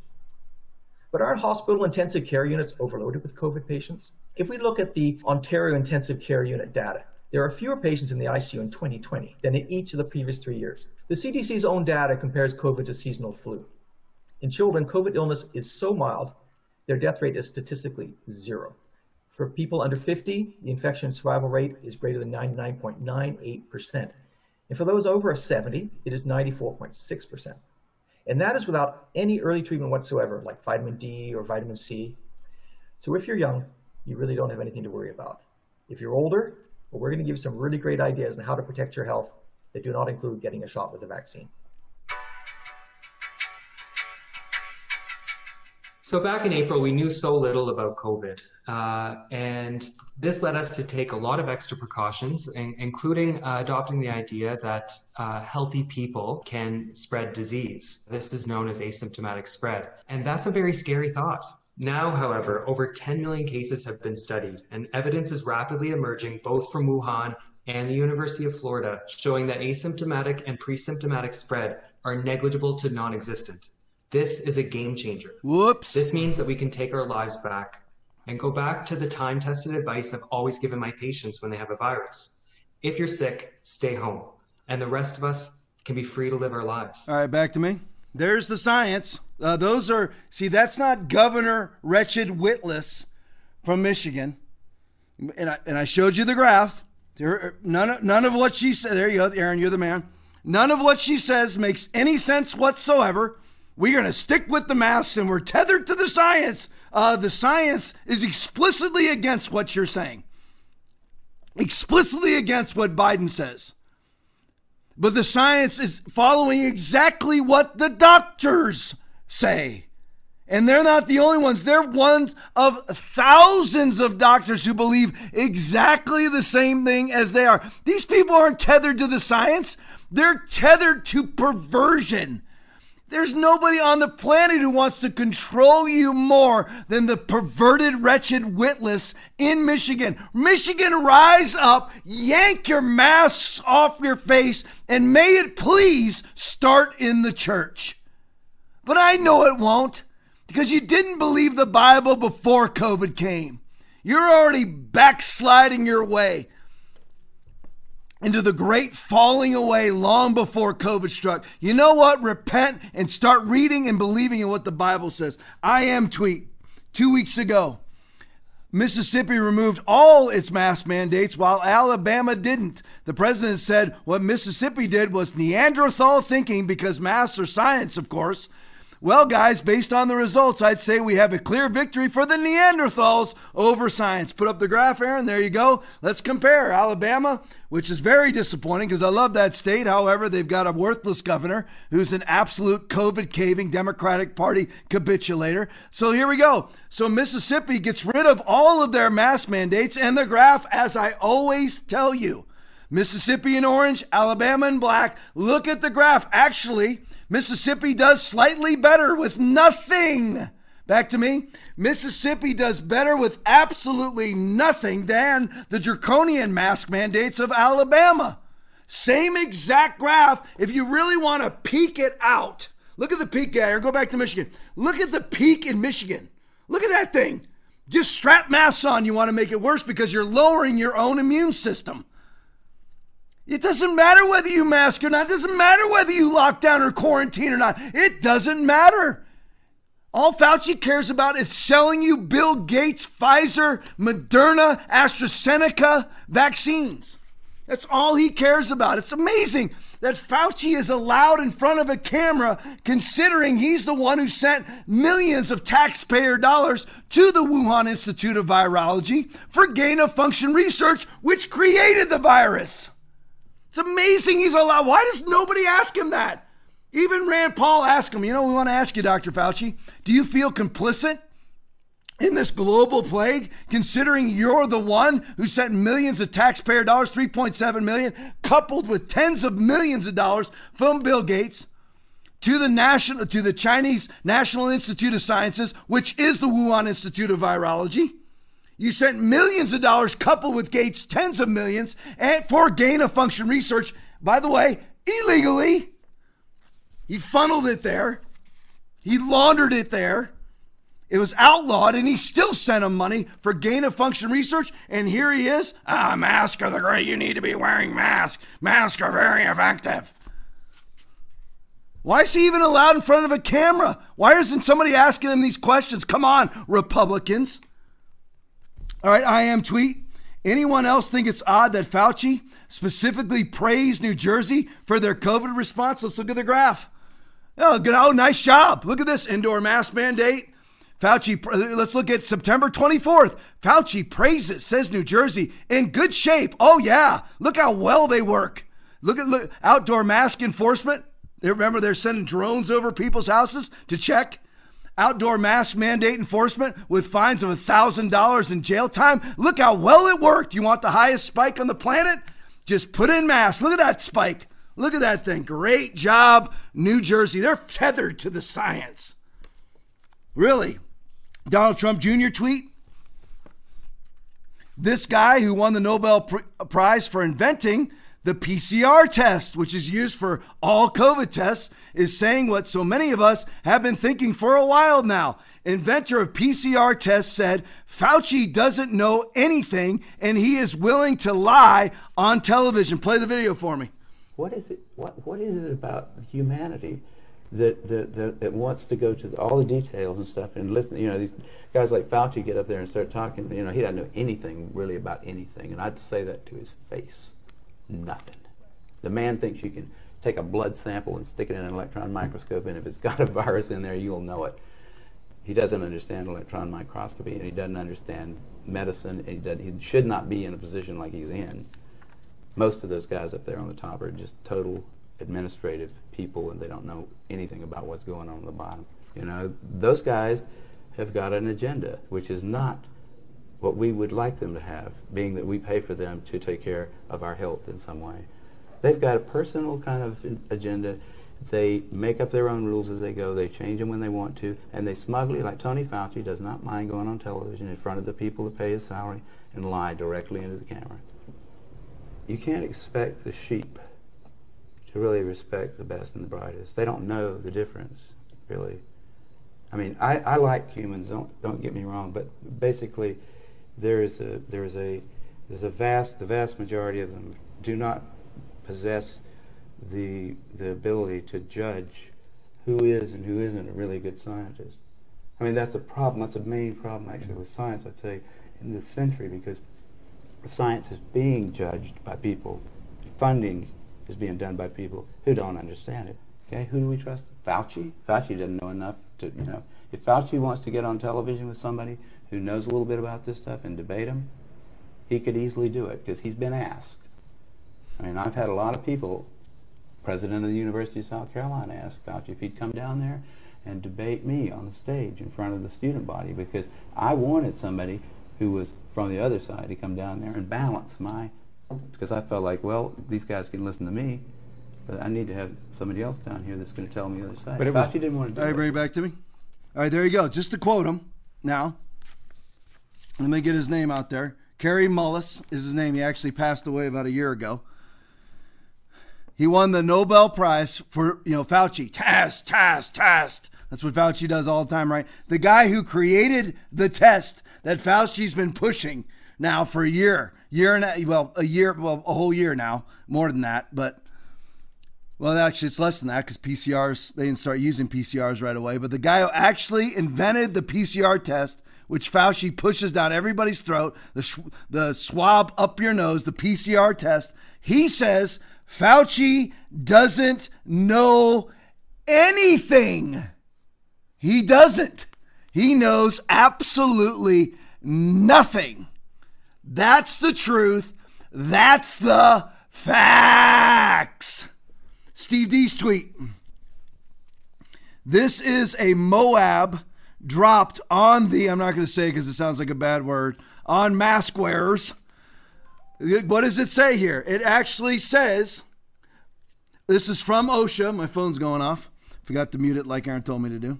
But aren't hospital intensive care units overloaded with COVID patients? If we look at the Ontario Intensive Care Unit data, there are fewer patients in the ICU in 2020 than in each of the previous three years. The CDC's own data compares COVID to seasonal flu. In children, COVID illness is so mild, their death rate is statistically zero. For people under 50, the infection survival rate is greater than 99.98%. And for those over 70, it is 94.6%. And that is without any early treatment whatsoever, like vitamin D or vitamin C. So if you're young, you really don't have anything to worry about. If you're older, well, we're going to give some really great ideas on how to protect your health that do not include getting a shot with the vaccine. So back in April, we knew so little about COVID, uh, and this led us to take a lot of extra precautions, in, including uh, adopting the idea that uh, healthy people can spread disease. This is known as asymptomatic spread, and that's a very scary thought. Now, however, over 10 million cases have been studied, and evidence is rapidly emerging both from Wuhan and the University of Florida showing that asymptomatic and pre-symptomatic spread are negligible to non-existent. This is a game changer. Whoops. This means that we can take our lives back and go back to the time tested advice I've always given my patients when they have a virus. If you're sick, stay home. And the rest of us can be free to live our lives. All right, back to me. There's the science. Uh, those are, see, that's not Governor Wretched Witless from Michigan. And I, and I showed you the graph. There, none, of, none of what she said, there you go, Aaron, you're the man. None of what she says makes any sense whatsoever. We're going to stick with the masks and we're tethered to the science. Uh, the science is explicitly against what you're saying, explicitly against what Biden says. But the science is following exactly what the doctors say. And they're not the only ones. They're ones of thousands of doctors who believe exactly the same thing as they are. These people aren't tethered to the science, they're tethered to perversion. There's nobody on the planet who wants to control you more than the perverted, wretched witless in Michigan. Michigan, rise up, yank your masks off your face, and may it please start in the church. But I know it won't because you didn't believe the Bible before COVID came. You're already backsliding your way into the great falling away long before COVID struck. You know what? Repent and start reading and believing in what the Bible says. I am tweet two weeks ago. Mississippi removed all its mask mandates while Alabama didn't. The president said what Mississippi did was Neanderthal thinking because masks are science, of course. Well, guys, based on the results, I'd say we have a clear victory for the Neanderthals over science. Put up the graph, Aaron. There you go. Let's compare. Alabama, which is very disappointing because I love that state. However, they've got a worthless governor who's an absolute COVID caving Democratic Party capitulator. So here we go. So Mississippi gets rid of all of their mask mandates, and the graph, as I always tell you, Mississippi in orange, Alabama in black. Look at the graph. Actually, Mississippi does slightly better with nothing. Back to me. Mississippi does better with absolutely nothing than the draconian mask mandates of Alabama. Same exact graph. If you really want to peek it out, look at the peak guy, or go back to Michigan. Look at the peak in Michigan. Look at that thing. Just strap masks on. You want to make it worse because you're lowering your own immune system. It doesn't matter whether you mask or not. It doesn't matter whether you lock down or quarantine or not. It doesn't matter. All Fauci cares about is selling you Bill Gates, Pfizer, Moderna, AstraZeneca vaccines. That's all he cares about. It's amazing that Fauci is allowed in front of a camera, considering he's the one who sent millions of taxpayer dollars to the Wuhan Institute of Virology for gain of function research, which created the virus. It's amazing he's allowed. Why does nobody ask him that? Even Rand Paul asked him, you know, we want to ask you, Dr. Fauci, do you feel complicit in this global plague, considering you're the one who sent millions of taxpayer dollars, 3.7 million, coupled with tens of millions of dollars from Bill Gates to the national to the Chinese National Institute of Sciences, which is the Wuhan Institute of Virology? You sent millions of dollars, coupled with Gates' tens of millions, and for gain of function research. By the way, illegally. He funneled it there. He laundered it there. It was outlawed, and he still sent him money for gain of function research. And here he is. Ah, masks the great. You need to be wearing masks. Masks are very effective. Why is he even allowed in front of a camera? Why isn't somebody asking him these questions? Come on, Republicans. All right, I am tweet. Anyone else think it's odd that Fauci specifically praised New Jersey for their COVID response? Let's look at the graph. Oh, good, oh, nice job. Look at this indoor mask mandate. Fauci, let's look at September 24th. Fauci praises, says New Jersey, in good shape. Oh, yeah. Look how well they work. Look at look, outdoor mask enforcement. They Remember, they're sending drones over people's houses to check outdoor mask mandate enforcement with fines of $1,000 in jail time. Look how well it worked. You want the highest spike on the planet? Just put in masks. Look at that spike. Look at that thing. Great job, New Jersey. They're tethered to the science. Really? Donald Trump Jr. tweet? This guy who won the Nobel Prize for inventing the PCR test, which is used for all COVID tests, is saying what so many of us have been thinking for a while now. Inventor of PCR tests said Fauci doesn't know anything and he is willing to lie on television. Play the video for me. What is it? What What is it about humanity that that, that, that wants to go to the, all the details and stuff and listen? You know, these guys like Fauci get up there and start talking. You know, he doesn't know anything really about anything, and I'd say that to his face nothing. The man thinks you can take a blood sample and stick it in an electron microscope, and if it's got a virus in there, you'll know it. He doesn't understand electron microscopy, and he doesn't understand medicine, and he, he should not be in a position like he's in. Most of those guys up there on the top are just total administrative people, and they don't know anything about what's going on on the bottom. You know, those guys have got an agenda, which is not what we would like them to have, being that we pay for them to take care of our health in some way. They've got a personal kind of agenda. They make up their own rules as they go. They change them when they want to. And they smugly, like Tony Fauci, does not mind going on television in front of the people that pay his salary and lie directly into the camera. You can't expect the sheep to really respect the best and the brightest. They don't know the difference, really. I mean, I, I like humans. Don't don't get me wrong, but basically, there is a there is a there's a vast the vast majority of them do not possess the the ability to judge who is and who isn't a really good scientist. I mean, that's a problem. That's a main problem actually with science. I'd say in this century because science is being judged by people, funding is being done by people who don't understand it. Okay, who do we trust? Fauci. Fauci doesn't know enough to you know. If Fauci wants to get on television with somebody who knows a little bit about this stuff and debate him, he could easily do it because he's been asked. I mean, I've had a lot of people, president of the University of South Carolina, ask Fauci if he'd come down there and debate me on the stage in front of the student body because I wanted somebody who was from the other side to come down there and balance my, because I felt like, well, these guys can listen to me, but I need to have somebody else down here that's going to tell me the other side. But it Fauci was, didn't want to do right, it. bring it back to me. All right, there you go. Just to quote him now. Let me get his name out there. Kary Mullis is his name. He actually passed away about a year ago. He won the Nobel Prize for, you know, Fauci. Test, test, test. That's what Fauci does all the time, right? The guy who created the test that Fauci's been pushing now for a year, year and a, well, a year, well, a whole year now, more than that, but well, actually, it's less than that because PCRs, they didn't start using PCRs right away. But the guy who actually invented the PCR test, which Fauci pushes down everybody's throat, the, sh- the swab up your nose, the PCR test, he says Fauci doesn't know anything. He doesn't. He knows absolutely nothing. That's the truth. That's the facts. Steve Deace's tweet. This is a MOAB dropped on the, I'm not going to say because it sounds like a bad word, on mask wearers. What does it say here? It actually says, this is from OSHA. My phone's going off. Forgot to mute it like Aaron told me to do.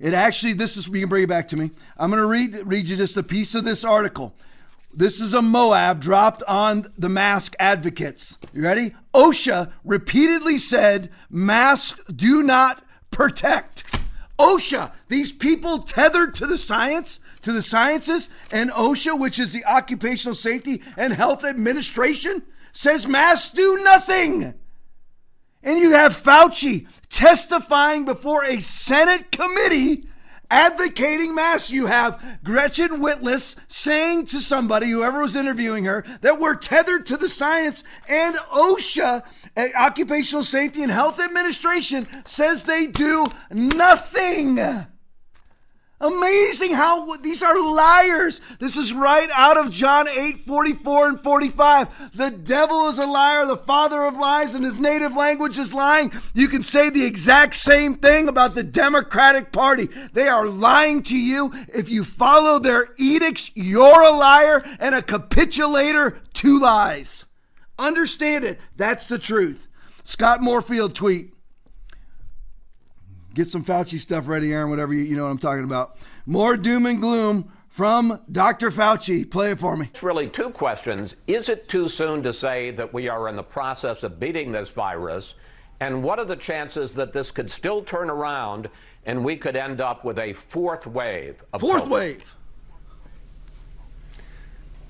It actually, this is, you can bring it back to me. I'm going to read, read you just a piece of this article. This is a MOAB dropped on the mask advocates. You ready? OSHA repeatedly said masks do not protect. OSHA, these people tethered to the science, to the sciences, and OSHA, which is the Occupational Safety and Health Administration, says masks do nothing. And you have Fauci testifying before a Senate committee advocating masks. You have Gretchen Whitless saying to somebody, whoever was interviewing her, that we're tethered to the science, and OSHA, uh, Occupational Safety and Health Administration, says they do nothing. Amazing how these are liars. This is right out of John 8 44 and 45. The devil is a liar, the father of lies, and his native language is lying. You can say the exact same thing about the Democratic Party. They are lying to you. If you follow their edicts, you're a liar and a capitulator to lies. Understand it. That's the truth. Scott Morefield tweet. Get some Fauci stuff ready, Aaron, whatever you, you know what I'm talking about. More doom and gloom from Dr. Fauci. Play it for me. It's really two questions. Is it too soon to say that we are in the process of beating this virus? And what are the chances that this could still turn around and we could end up with a fourth wave of Fourth COVID? wave.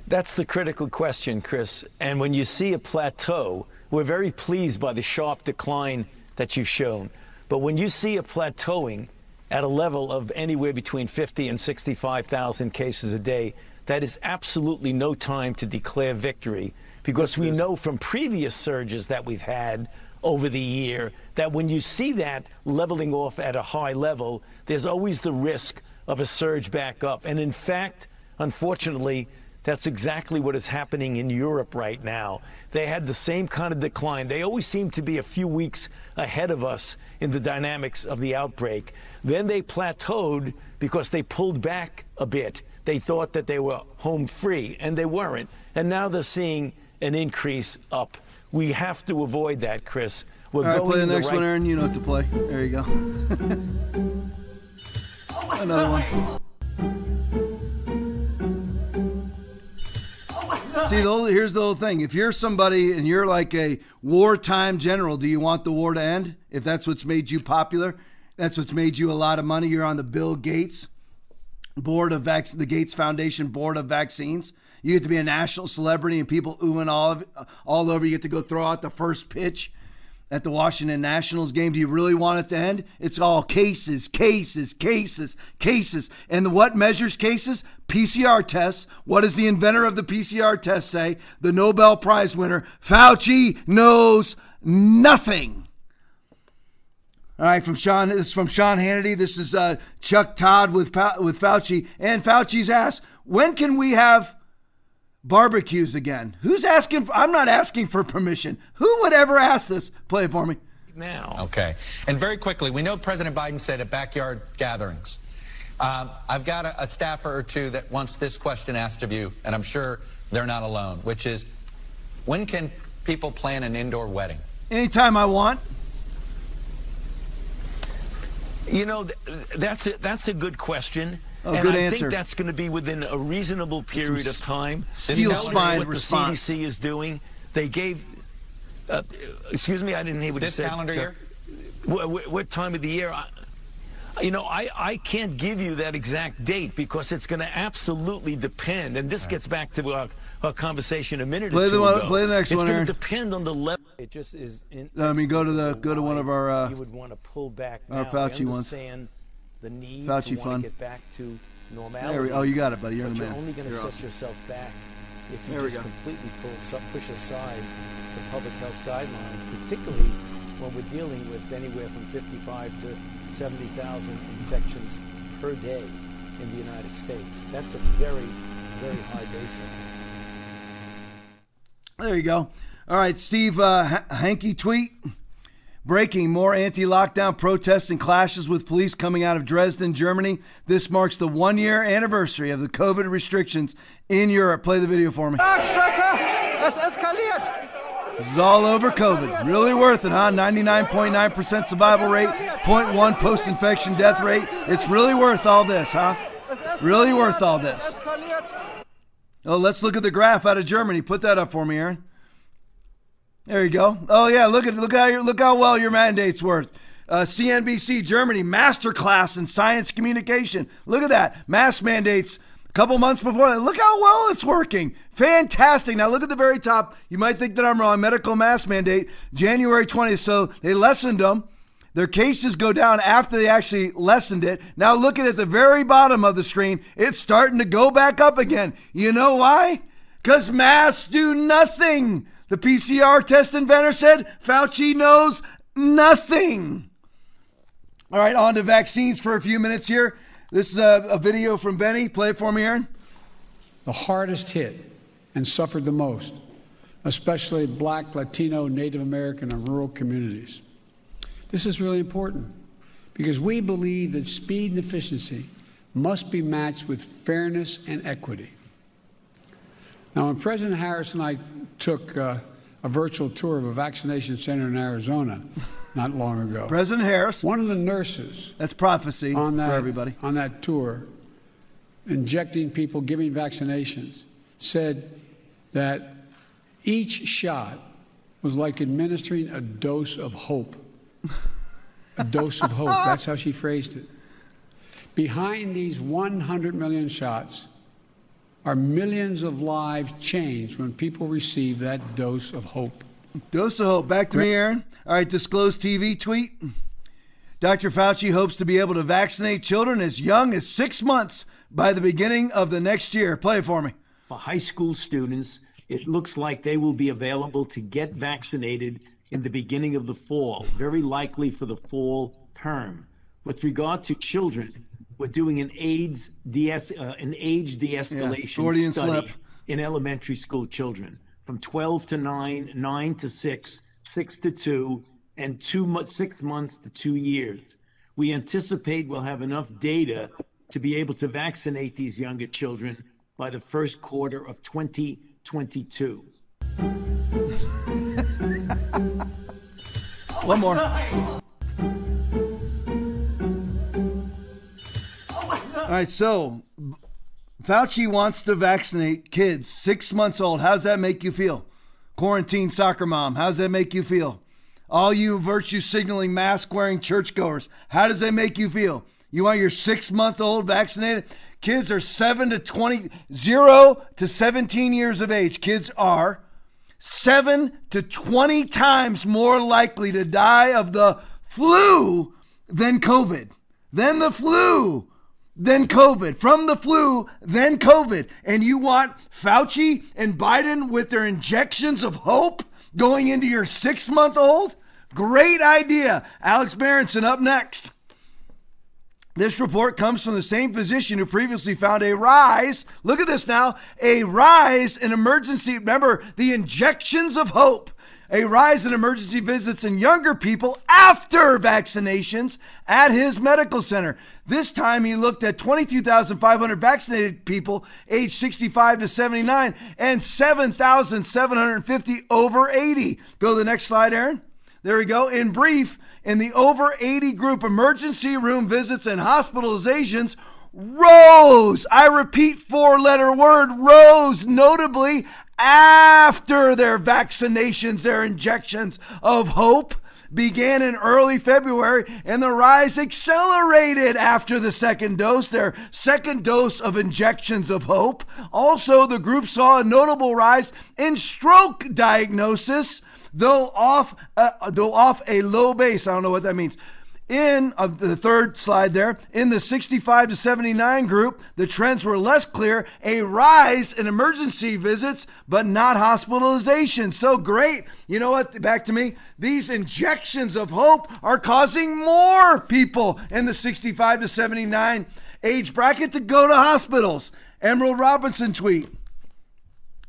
That's the critical question, Chris. And when you see a plateau, we're very pleased by the sharp decline that you've shown. But when you see a plateauing at a level of anywhere between 50 and 65,000 cases a day, that is absolutely no time to declare victory because we know from previous surges that we've had over the year that when you see that leveling off at a high level, there's always the risk of a surge back up. And in fact, unfortunately, That's exactly what is happening in Europe right now. They had the same kind of decline. They always seem to be a few weeks ahead of us in the dynamics of the outbreak. Then they plateaued because they pulled back a bit. They thought that they were home free, and they weren't. And now they're seeing an increase up. We have to avoid that, Chris. We're All right, going play the the next right one, Aaron. You know what to play. There you go. Oh, Another one. See, the here's the whole thing. If you're somebody and you're like a wartime general, do you want the war to end? If that's what's made you popular, that's what's made you a lot of money. You're on the Bill Gates board of vac- the Gates Foundation board of vaccines. You get to be a national celebrity and people oohing all of, all over. You get to go throw out the first pitch at the Washington Nationals game. Do you really want it to end? It's all cases, cases, cases, cases. And what measures cases? PCR tests. What does the inventor of the PCR test say? The Nobel Prize winner, Fauci knows nothing. All right, from Sean. This is from Sean Hannity. This is uh, Chuck Todd with with Fauci, and Fauci's asked, "When can we have barbecues again?" Who's asking? For, I'm not asking for permission. Who would ever ask this? Play it for me. Now. Okay. And very quickly, we know President Biden said at backyard gatherings. Um, I've got a, a staffer or two that wants this question asked of you, and I'm sure they're not alone, which is, when can people plan an indoor wedding? Anytime I want. You know, th- that's a, that's a good question. Oh, and good I answer. think that's going to be within a reasonable period of time. steel Tell spine what response. the CDC is doing. They gave. Uh, excuse me, I didn't hear what This you said. This calendar year? What, what, what time of the year? I, you know, I, I can't give you that exact date because it's going to absolutely depend. And this gets back to our, our conversation a minute Play or the two one- ago. play the next it's one, going to depend on the level. It just is. In, I mean, go to the go to one of our uh, you would want to pull back now. our Fauci ones. The need Fauci to fun. get back to normality. We- oh, you got it, buddy. You're but the you're man. only going to set yourself back if you There just completely pull, push aside the public health guidelines, particularly when we're dealing with anywhere from 55 to 70,000 infections per day in the United States. That's a very, very high baseline. There you go. All right, Steve uh, H- Hanke tweet. Breaking more anti lockdown protests and clashes with police coming out of Dresden, Germany. This marks the one year anniversary of the COVID restrictions in Europe. Play the video for me. This is all over COVID. Really worth it, huh? 99.9% survival rate, 0.1 post infection death rate. It's really worth all this, huh? Really worth all this. Oh, let's look at the graph out of Germany. Put that up for me, Aaron. There you go. Oh yeah, look at look how your, look how well your mandate's worth. Uh, CNBC Germany masterclass in science communication. Look at that mask mandates. A couple months before that. Look how well it's working. Fantastic. Now look at the very top. You might think that I'm wrong. Medical mask mandate January 20th. So they lessened them. Their cases go down after they actually lessened it. Now look at at the very bottom of the screen. It's starting to go back up again. You know why? Because masks do nothing. The PCR test inventor said Fauci knows nothing. All right, on to vaccines for a few minutes here. This is a, a video from Benny. Play it for me, Aaron. the hardest hit and suffered the most, especially Black, Latino, Native American, and rural communities. This is really important because we believe that speed and efficiency must be matched with fairness and equity. Now, when President Harris and I took uh, a virtual tour of a vaccination center in Arizona not long ago, President Harris. one of the nurses That's prophecy on that, for everybody. on that tour, injecting people, giving vaccinations, said that each shot was like administering a dose of hope. a dose of hope. That's how she phrased it. Behind these 100 million shots are millions of lives changed when people receive that dose of hope. Dose of hope. Back to me, Aaron. All right, disclosed TV tweet. Dr. Fauci hopes to be able to vaccinate children as young as six months by the beginning of the next year. Play it for me. For high school students, it looks like they will be available to get vaccinated in the beginning of the fall, very likely for the fall term. With regard to children, we're doing an AIDS de- uh, an age de-escalation Freudian study slip. in elementary school children from 12 to 9, 9 to 6, 6 to 2, and two, six months to two years. We anticipate we'll have enough data to be able to vaccinate these younger children by the first quarter of 2022. One more. All right, so Fauci wants to vaccinate kids six months old. How's that make you feel? Quarantine soccer mom, how's that make you feel? All you virtue signaling, mask wearing churchgoers, how does that make you feel? You want your six month old vaccinated? Kids are 7 to 20, 0 to 17 years of age. Kids are 7 to 20 times more likely to die of the flu than COVID. Than the flu then COVID, from the flu, then COVID. And you want Fauci and Biden with their injections of hope going into your six month old? Great idea. Alex Berenson up next. This report comes from the same physician who previously found a rise. Look at this now a rise in emergency. Remember the injections of hope. A rise in emergency visits in younger people after vaccinations at his medical center. This time he looked at 22,500 vaccinated people aged 65 to 79 and 7,750 over 80. Go to the next slide, Aaron. There we go. In brief, in the over 80 group emergency room visits and hospitalizations rose. I repeat, four letter word rose, notably after their vaccinations, their injections of hope began in early February, and the rise accelerated after the second dose, their second dose of injections of hope. Also, the group saw a notable rise in stroke diagnosis though off uh, though off a low base. I don't know what that means. In the third slide there, in the 65 to 79 group, the trends were less clear. A rise in emergency visits, but not hospitalization. So great. You know what? Back to me. These injections of hope are causing more people in the 65 to 79 age bracket to go to hospitals. Emerald Robinson tweet.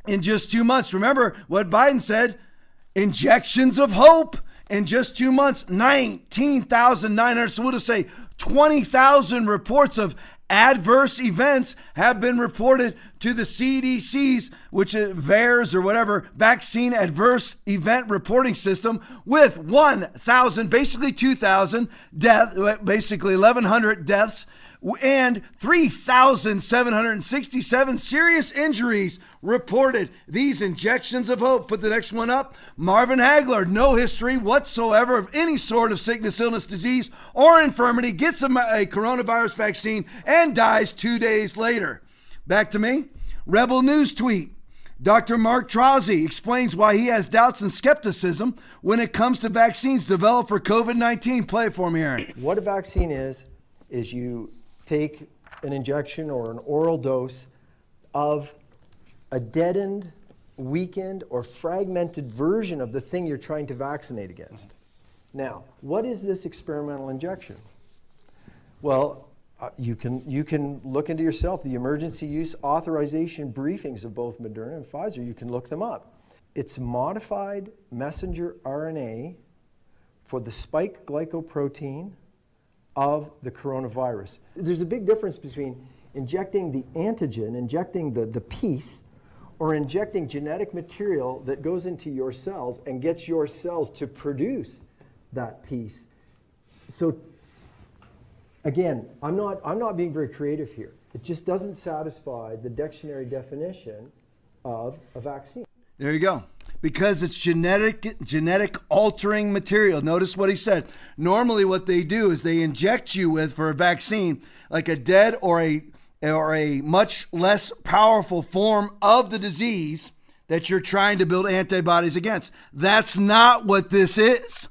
In just two months, remember what Biden said injections of hope in just two months 19,900 so we'll just say 20,000 reports of adverse events have been reported to the CDC's which is VAERS or whatever vaccine adverse event reporting system with 1,000 basically 2,000 death basically 1,100 deaths and 3,767 serious injuries reported. These injections of hope. Put the next one up. Marvin Hagler, no history whatsoever of any sort of sickness, illness, disease, or infirmity, gets a, a coronavirus vaccine and dies two days later. Back to me. Rebel News tweet. Dr. Mark Trozzi explains why he has doubts and skepticism when it comes to vaccines developed for COVID 19. Play for me, Aaron. What a vaccine is, is you take an injection or an oral dose of a deadened, weakened, or fragmented version of the thing you're trying to vaccinate against. Now, what is this experimental injection? Well, uh, you can you can look into yourself the emergency use authorization briefings of both Moderna and Pfizer. You can look them up. It's modified messenger RNA for the spike glycoprotein of the coronavirus. There's a big difference between injecting the antigen, injecting the, the piece, or injecting genetic material that goes into your cells and gets your cells to produce that piece. So again, I'm not, I'm not being very creative here. It just doesn't satisfy the dictionary definition of a vaccine. There you go because it's genetic genetic altering material. Notice what he said. Normally what they do is they inject you with for a vaccine like a dead or a or a much less powerful form of the disease that you're trying to build antibodies against. That's not what this is.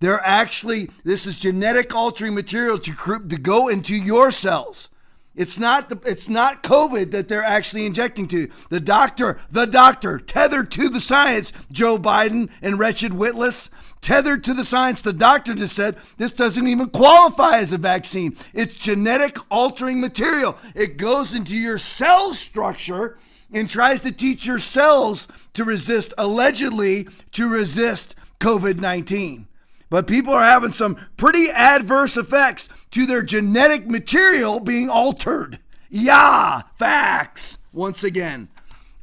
They're actually this is genetic altering material to to go into your cells. It's not the, it's not COVID that they're actually injecting to. The doctor, the doctor, tethered to the science, Joe Biden and wretched Witless, tethered to the science. The doctor just said this doesn't even qualify as a vaccine. It's genetic altering material. It goes into your cell structure and tries to teach your cells to resist, allegedly, to resist COVID 19. But people are having some pretty adverse effects to their genetic material being altered. Yeah, facts. Once again.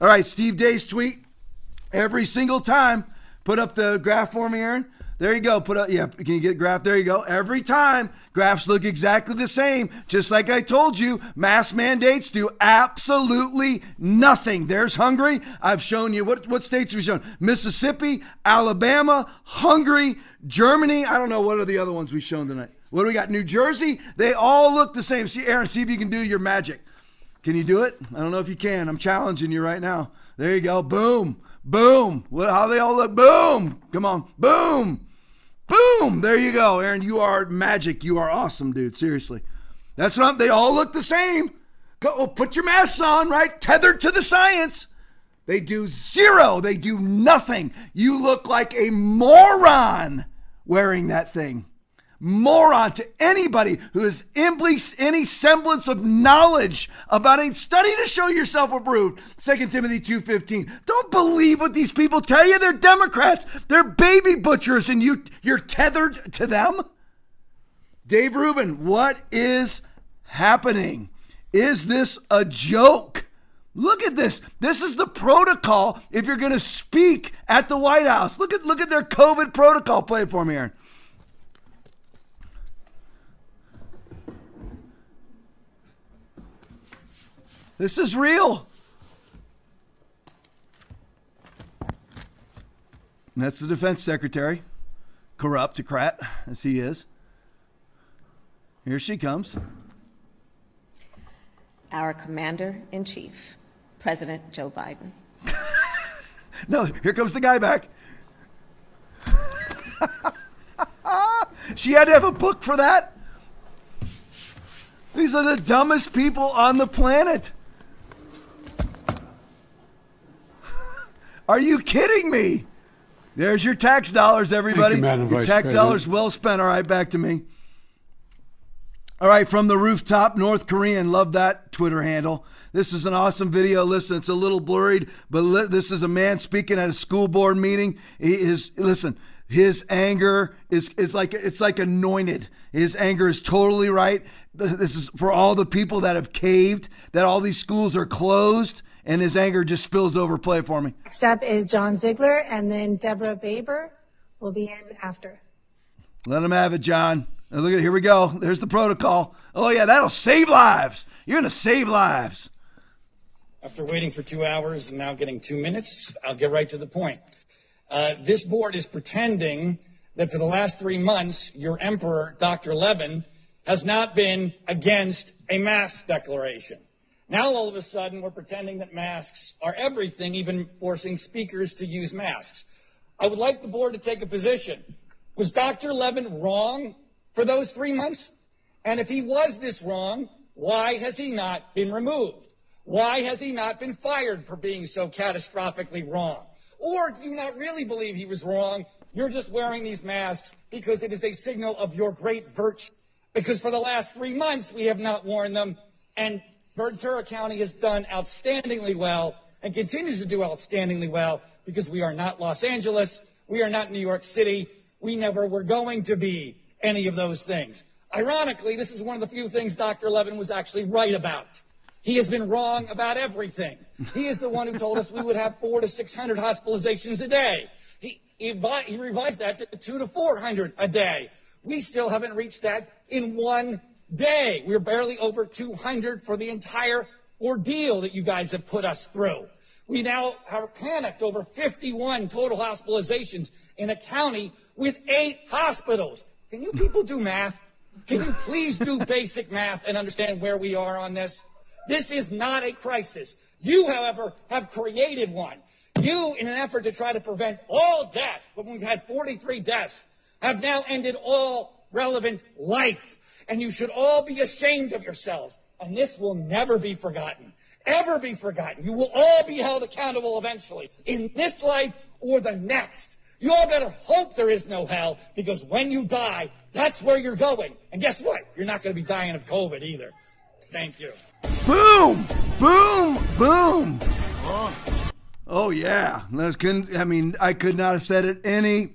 All right, Steve Deace's tweet every single time. Put up the graph for me, Aaron. There you go. Put up, yeah. Can you get graph? There you go. Every time graphs look exactly the same, just like I told you. Mask mandates do absolutely nothing. There's Hungary. I've shown you what what states have shown? Mississippi, Alabama, Hungary, Germany. I don't know what are the other ones we've shown tonight. What do we got? New Jersey. They all look the same. See, Aaron, see if you can do your magic. Can you do it? I don't know if you can. I'm challenging you right now. There you go. Boom. Boom. What, how they all look. Boom. Come on. Boom. Boom! There you go, Aaron. You are magic. You are awesome, dude. Seriously. That's what I'm, they all look the same. Go, oh, put your masks on, right? Tethered to the science. They do zero. They do nothing. You look like a moron wearing that thing. Moron to anybody who has any semblance of knowledge about a study to show yourself approved. 2 timothy 2.15 don't believe what these people tell you. They're democrats. They're baby butchers and you you're tethered to them? Dave rubin what is happening? Is this a joke Look at this. This is the protocol if you're going to speak at the White House. Look at look at their COVID protocol. Play for me. This is real. And that's the defense secretary, corruptocrat as he is. Here she comes. Our commander in chief, President Joe Biden. no, here comes the guy back. she had to have a book for that. These are the dumbest people on the planet. Are you kidding me? There's your tax dollars, everybody. You, your tax President. dollars well spent. All right, back to me. All right, from the rooftop, North Korean. Love that Twitter handle. This is an awesome video. Listen, it's a little blurred, but li- this is a man speaking at a school board meeting. He is listen. His anger is is like it's like anointed. His anger is totally right. This is for all the people that have caved, that all these schools are closed and his anger just spills over. Play for me. Next up is John Ziegler, and then Deborah Baber will be in after. Let him have it, John. Now look at here we go. There's the protocol. Oh yeah, that'll save lives. You're gonna save lives. After waiting for two hours and now getting two minutes, I'll get right to the point. Uh, this board is pretending that for the last three months, your emperor, Dr. Levin, has not been against a mask declaration. Now, all of a sudden, we're pretending that masks are everything, even forcing speakers to use masks. I would like the board to take a position. Was Dr. Levin wrong for those three months? And if he was this wrong, why has he not been removed? Why has he not been fired for being so catastrophically wrong? Or do you not really believe he was wrong? You're just wearing these masks because it is a signal of your great virtue. Because for the last three months, we have not worn them. And Ventura County has done outstandingly well and continues to do outstandingly well because we are not Los Angeles. We are not New York City. We never were going to be any of those things. Ironically, this is one of the few things Dr. Levin was actually right about. He has been wrong about everything. He is the one who told us we would have four to 600 hospitalizations a day. He, he, revised that to two to 400 a day. We still haven't reached that in one day. We're barely over 200 for the entire ordeal that you guys have put us through. We now have panicked over 51 total hospitalizations in a county with eight hospitals. Can you people do math? Can you please do basic math and understand where we are on this? This is not a crisis. You, however, have created one. You, in an effort to try to prevent all death, when we've had 43 deaths, have now ended all relevant life and you should all be ashamed of yourselves. And this will never be forgotten. Ever be forgotten. You will all be held accountable eventually in this life or the next. You all better hope there is no hell because when you die, that's where you're going. And guess what? You're not going to be dying of COVID either. Thank you. Boom! Boom! Boom! Oh yeah. I mean, I could not have said it any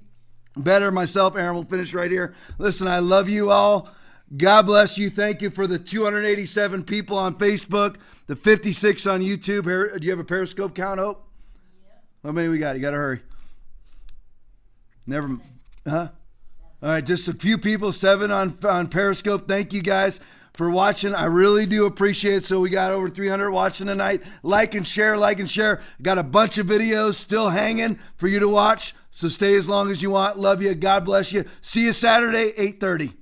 better myself. Aaron will finish right here. Listen, I love you all. God bless you. Thank you for the 287 people on Facebook, the 56 on YouTube. Here, do you have a Periscope count, Hope? How many we got? You got to hurry. Never, huh? All right, just a few people, seven on on Periscope. Thank you guys for watching. I really do appreciate it. So we got over 300 watching tonight. Like and share, like and share. Got a bunch of videos still hanging for you to watch. So stay as long as you want. Love you. God bless you. See you Saturday, 8:30.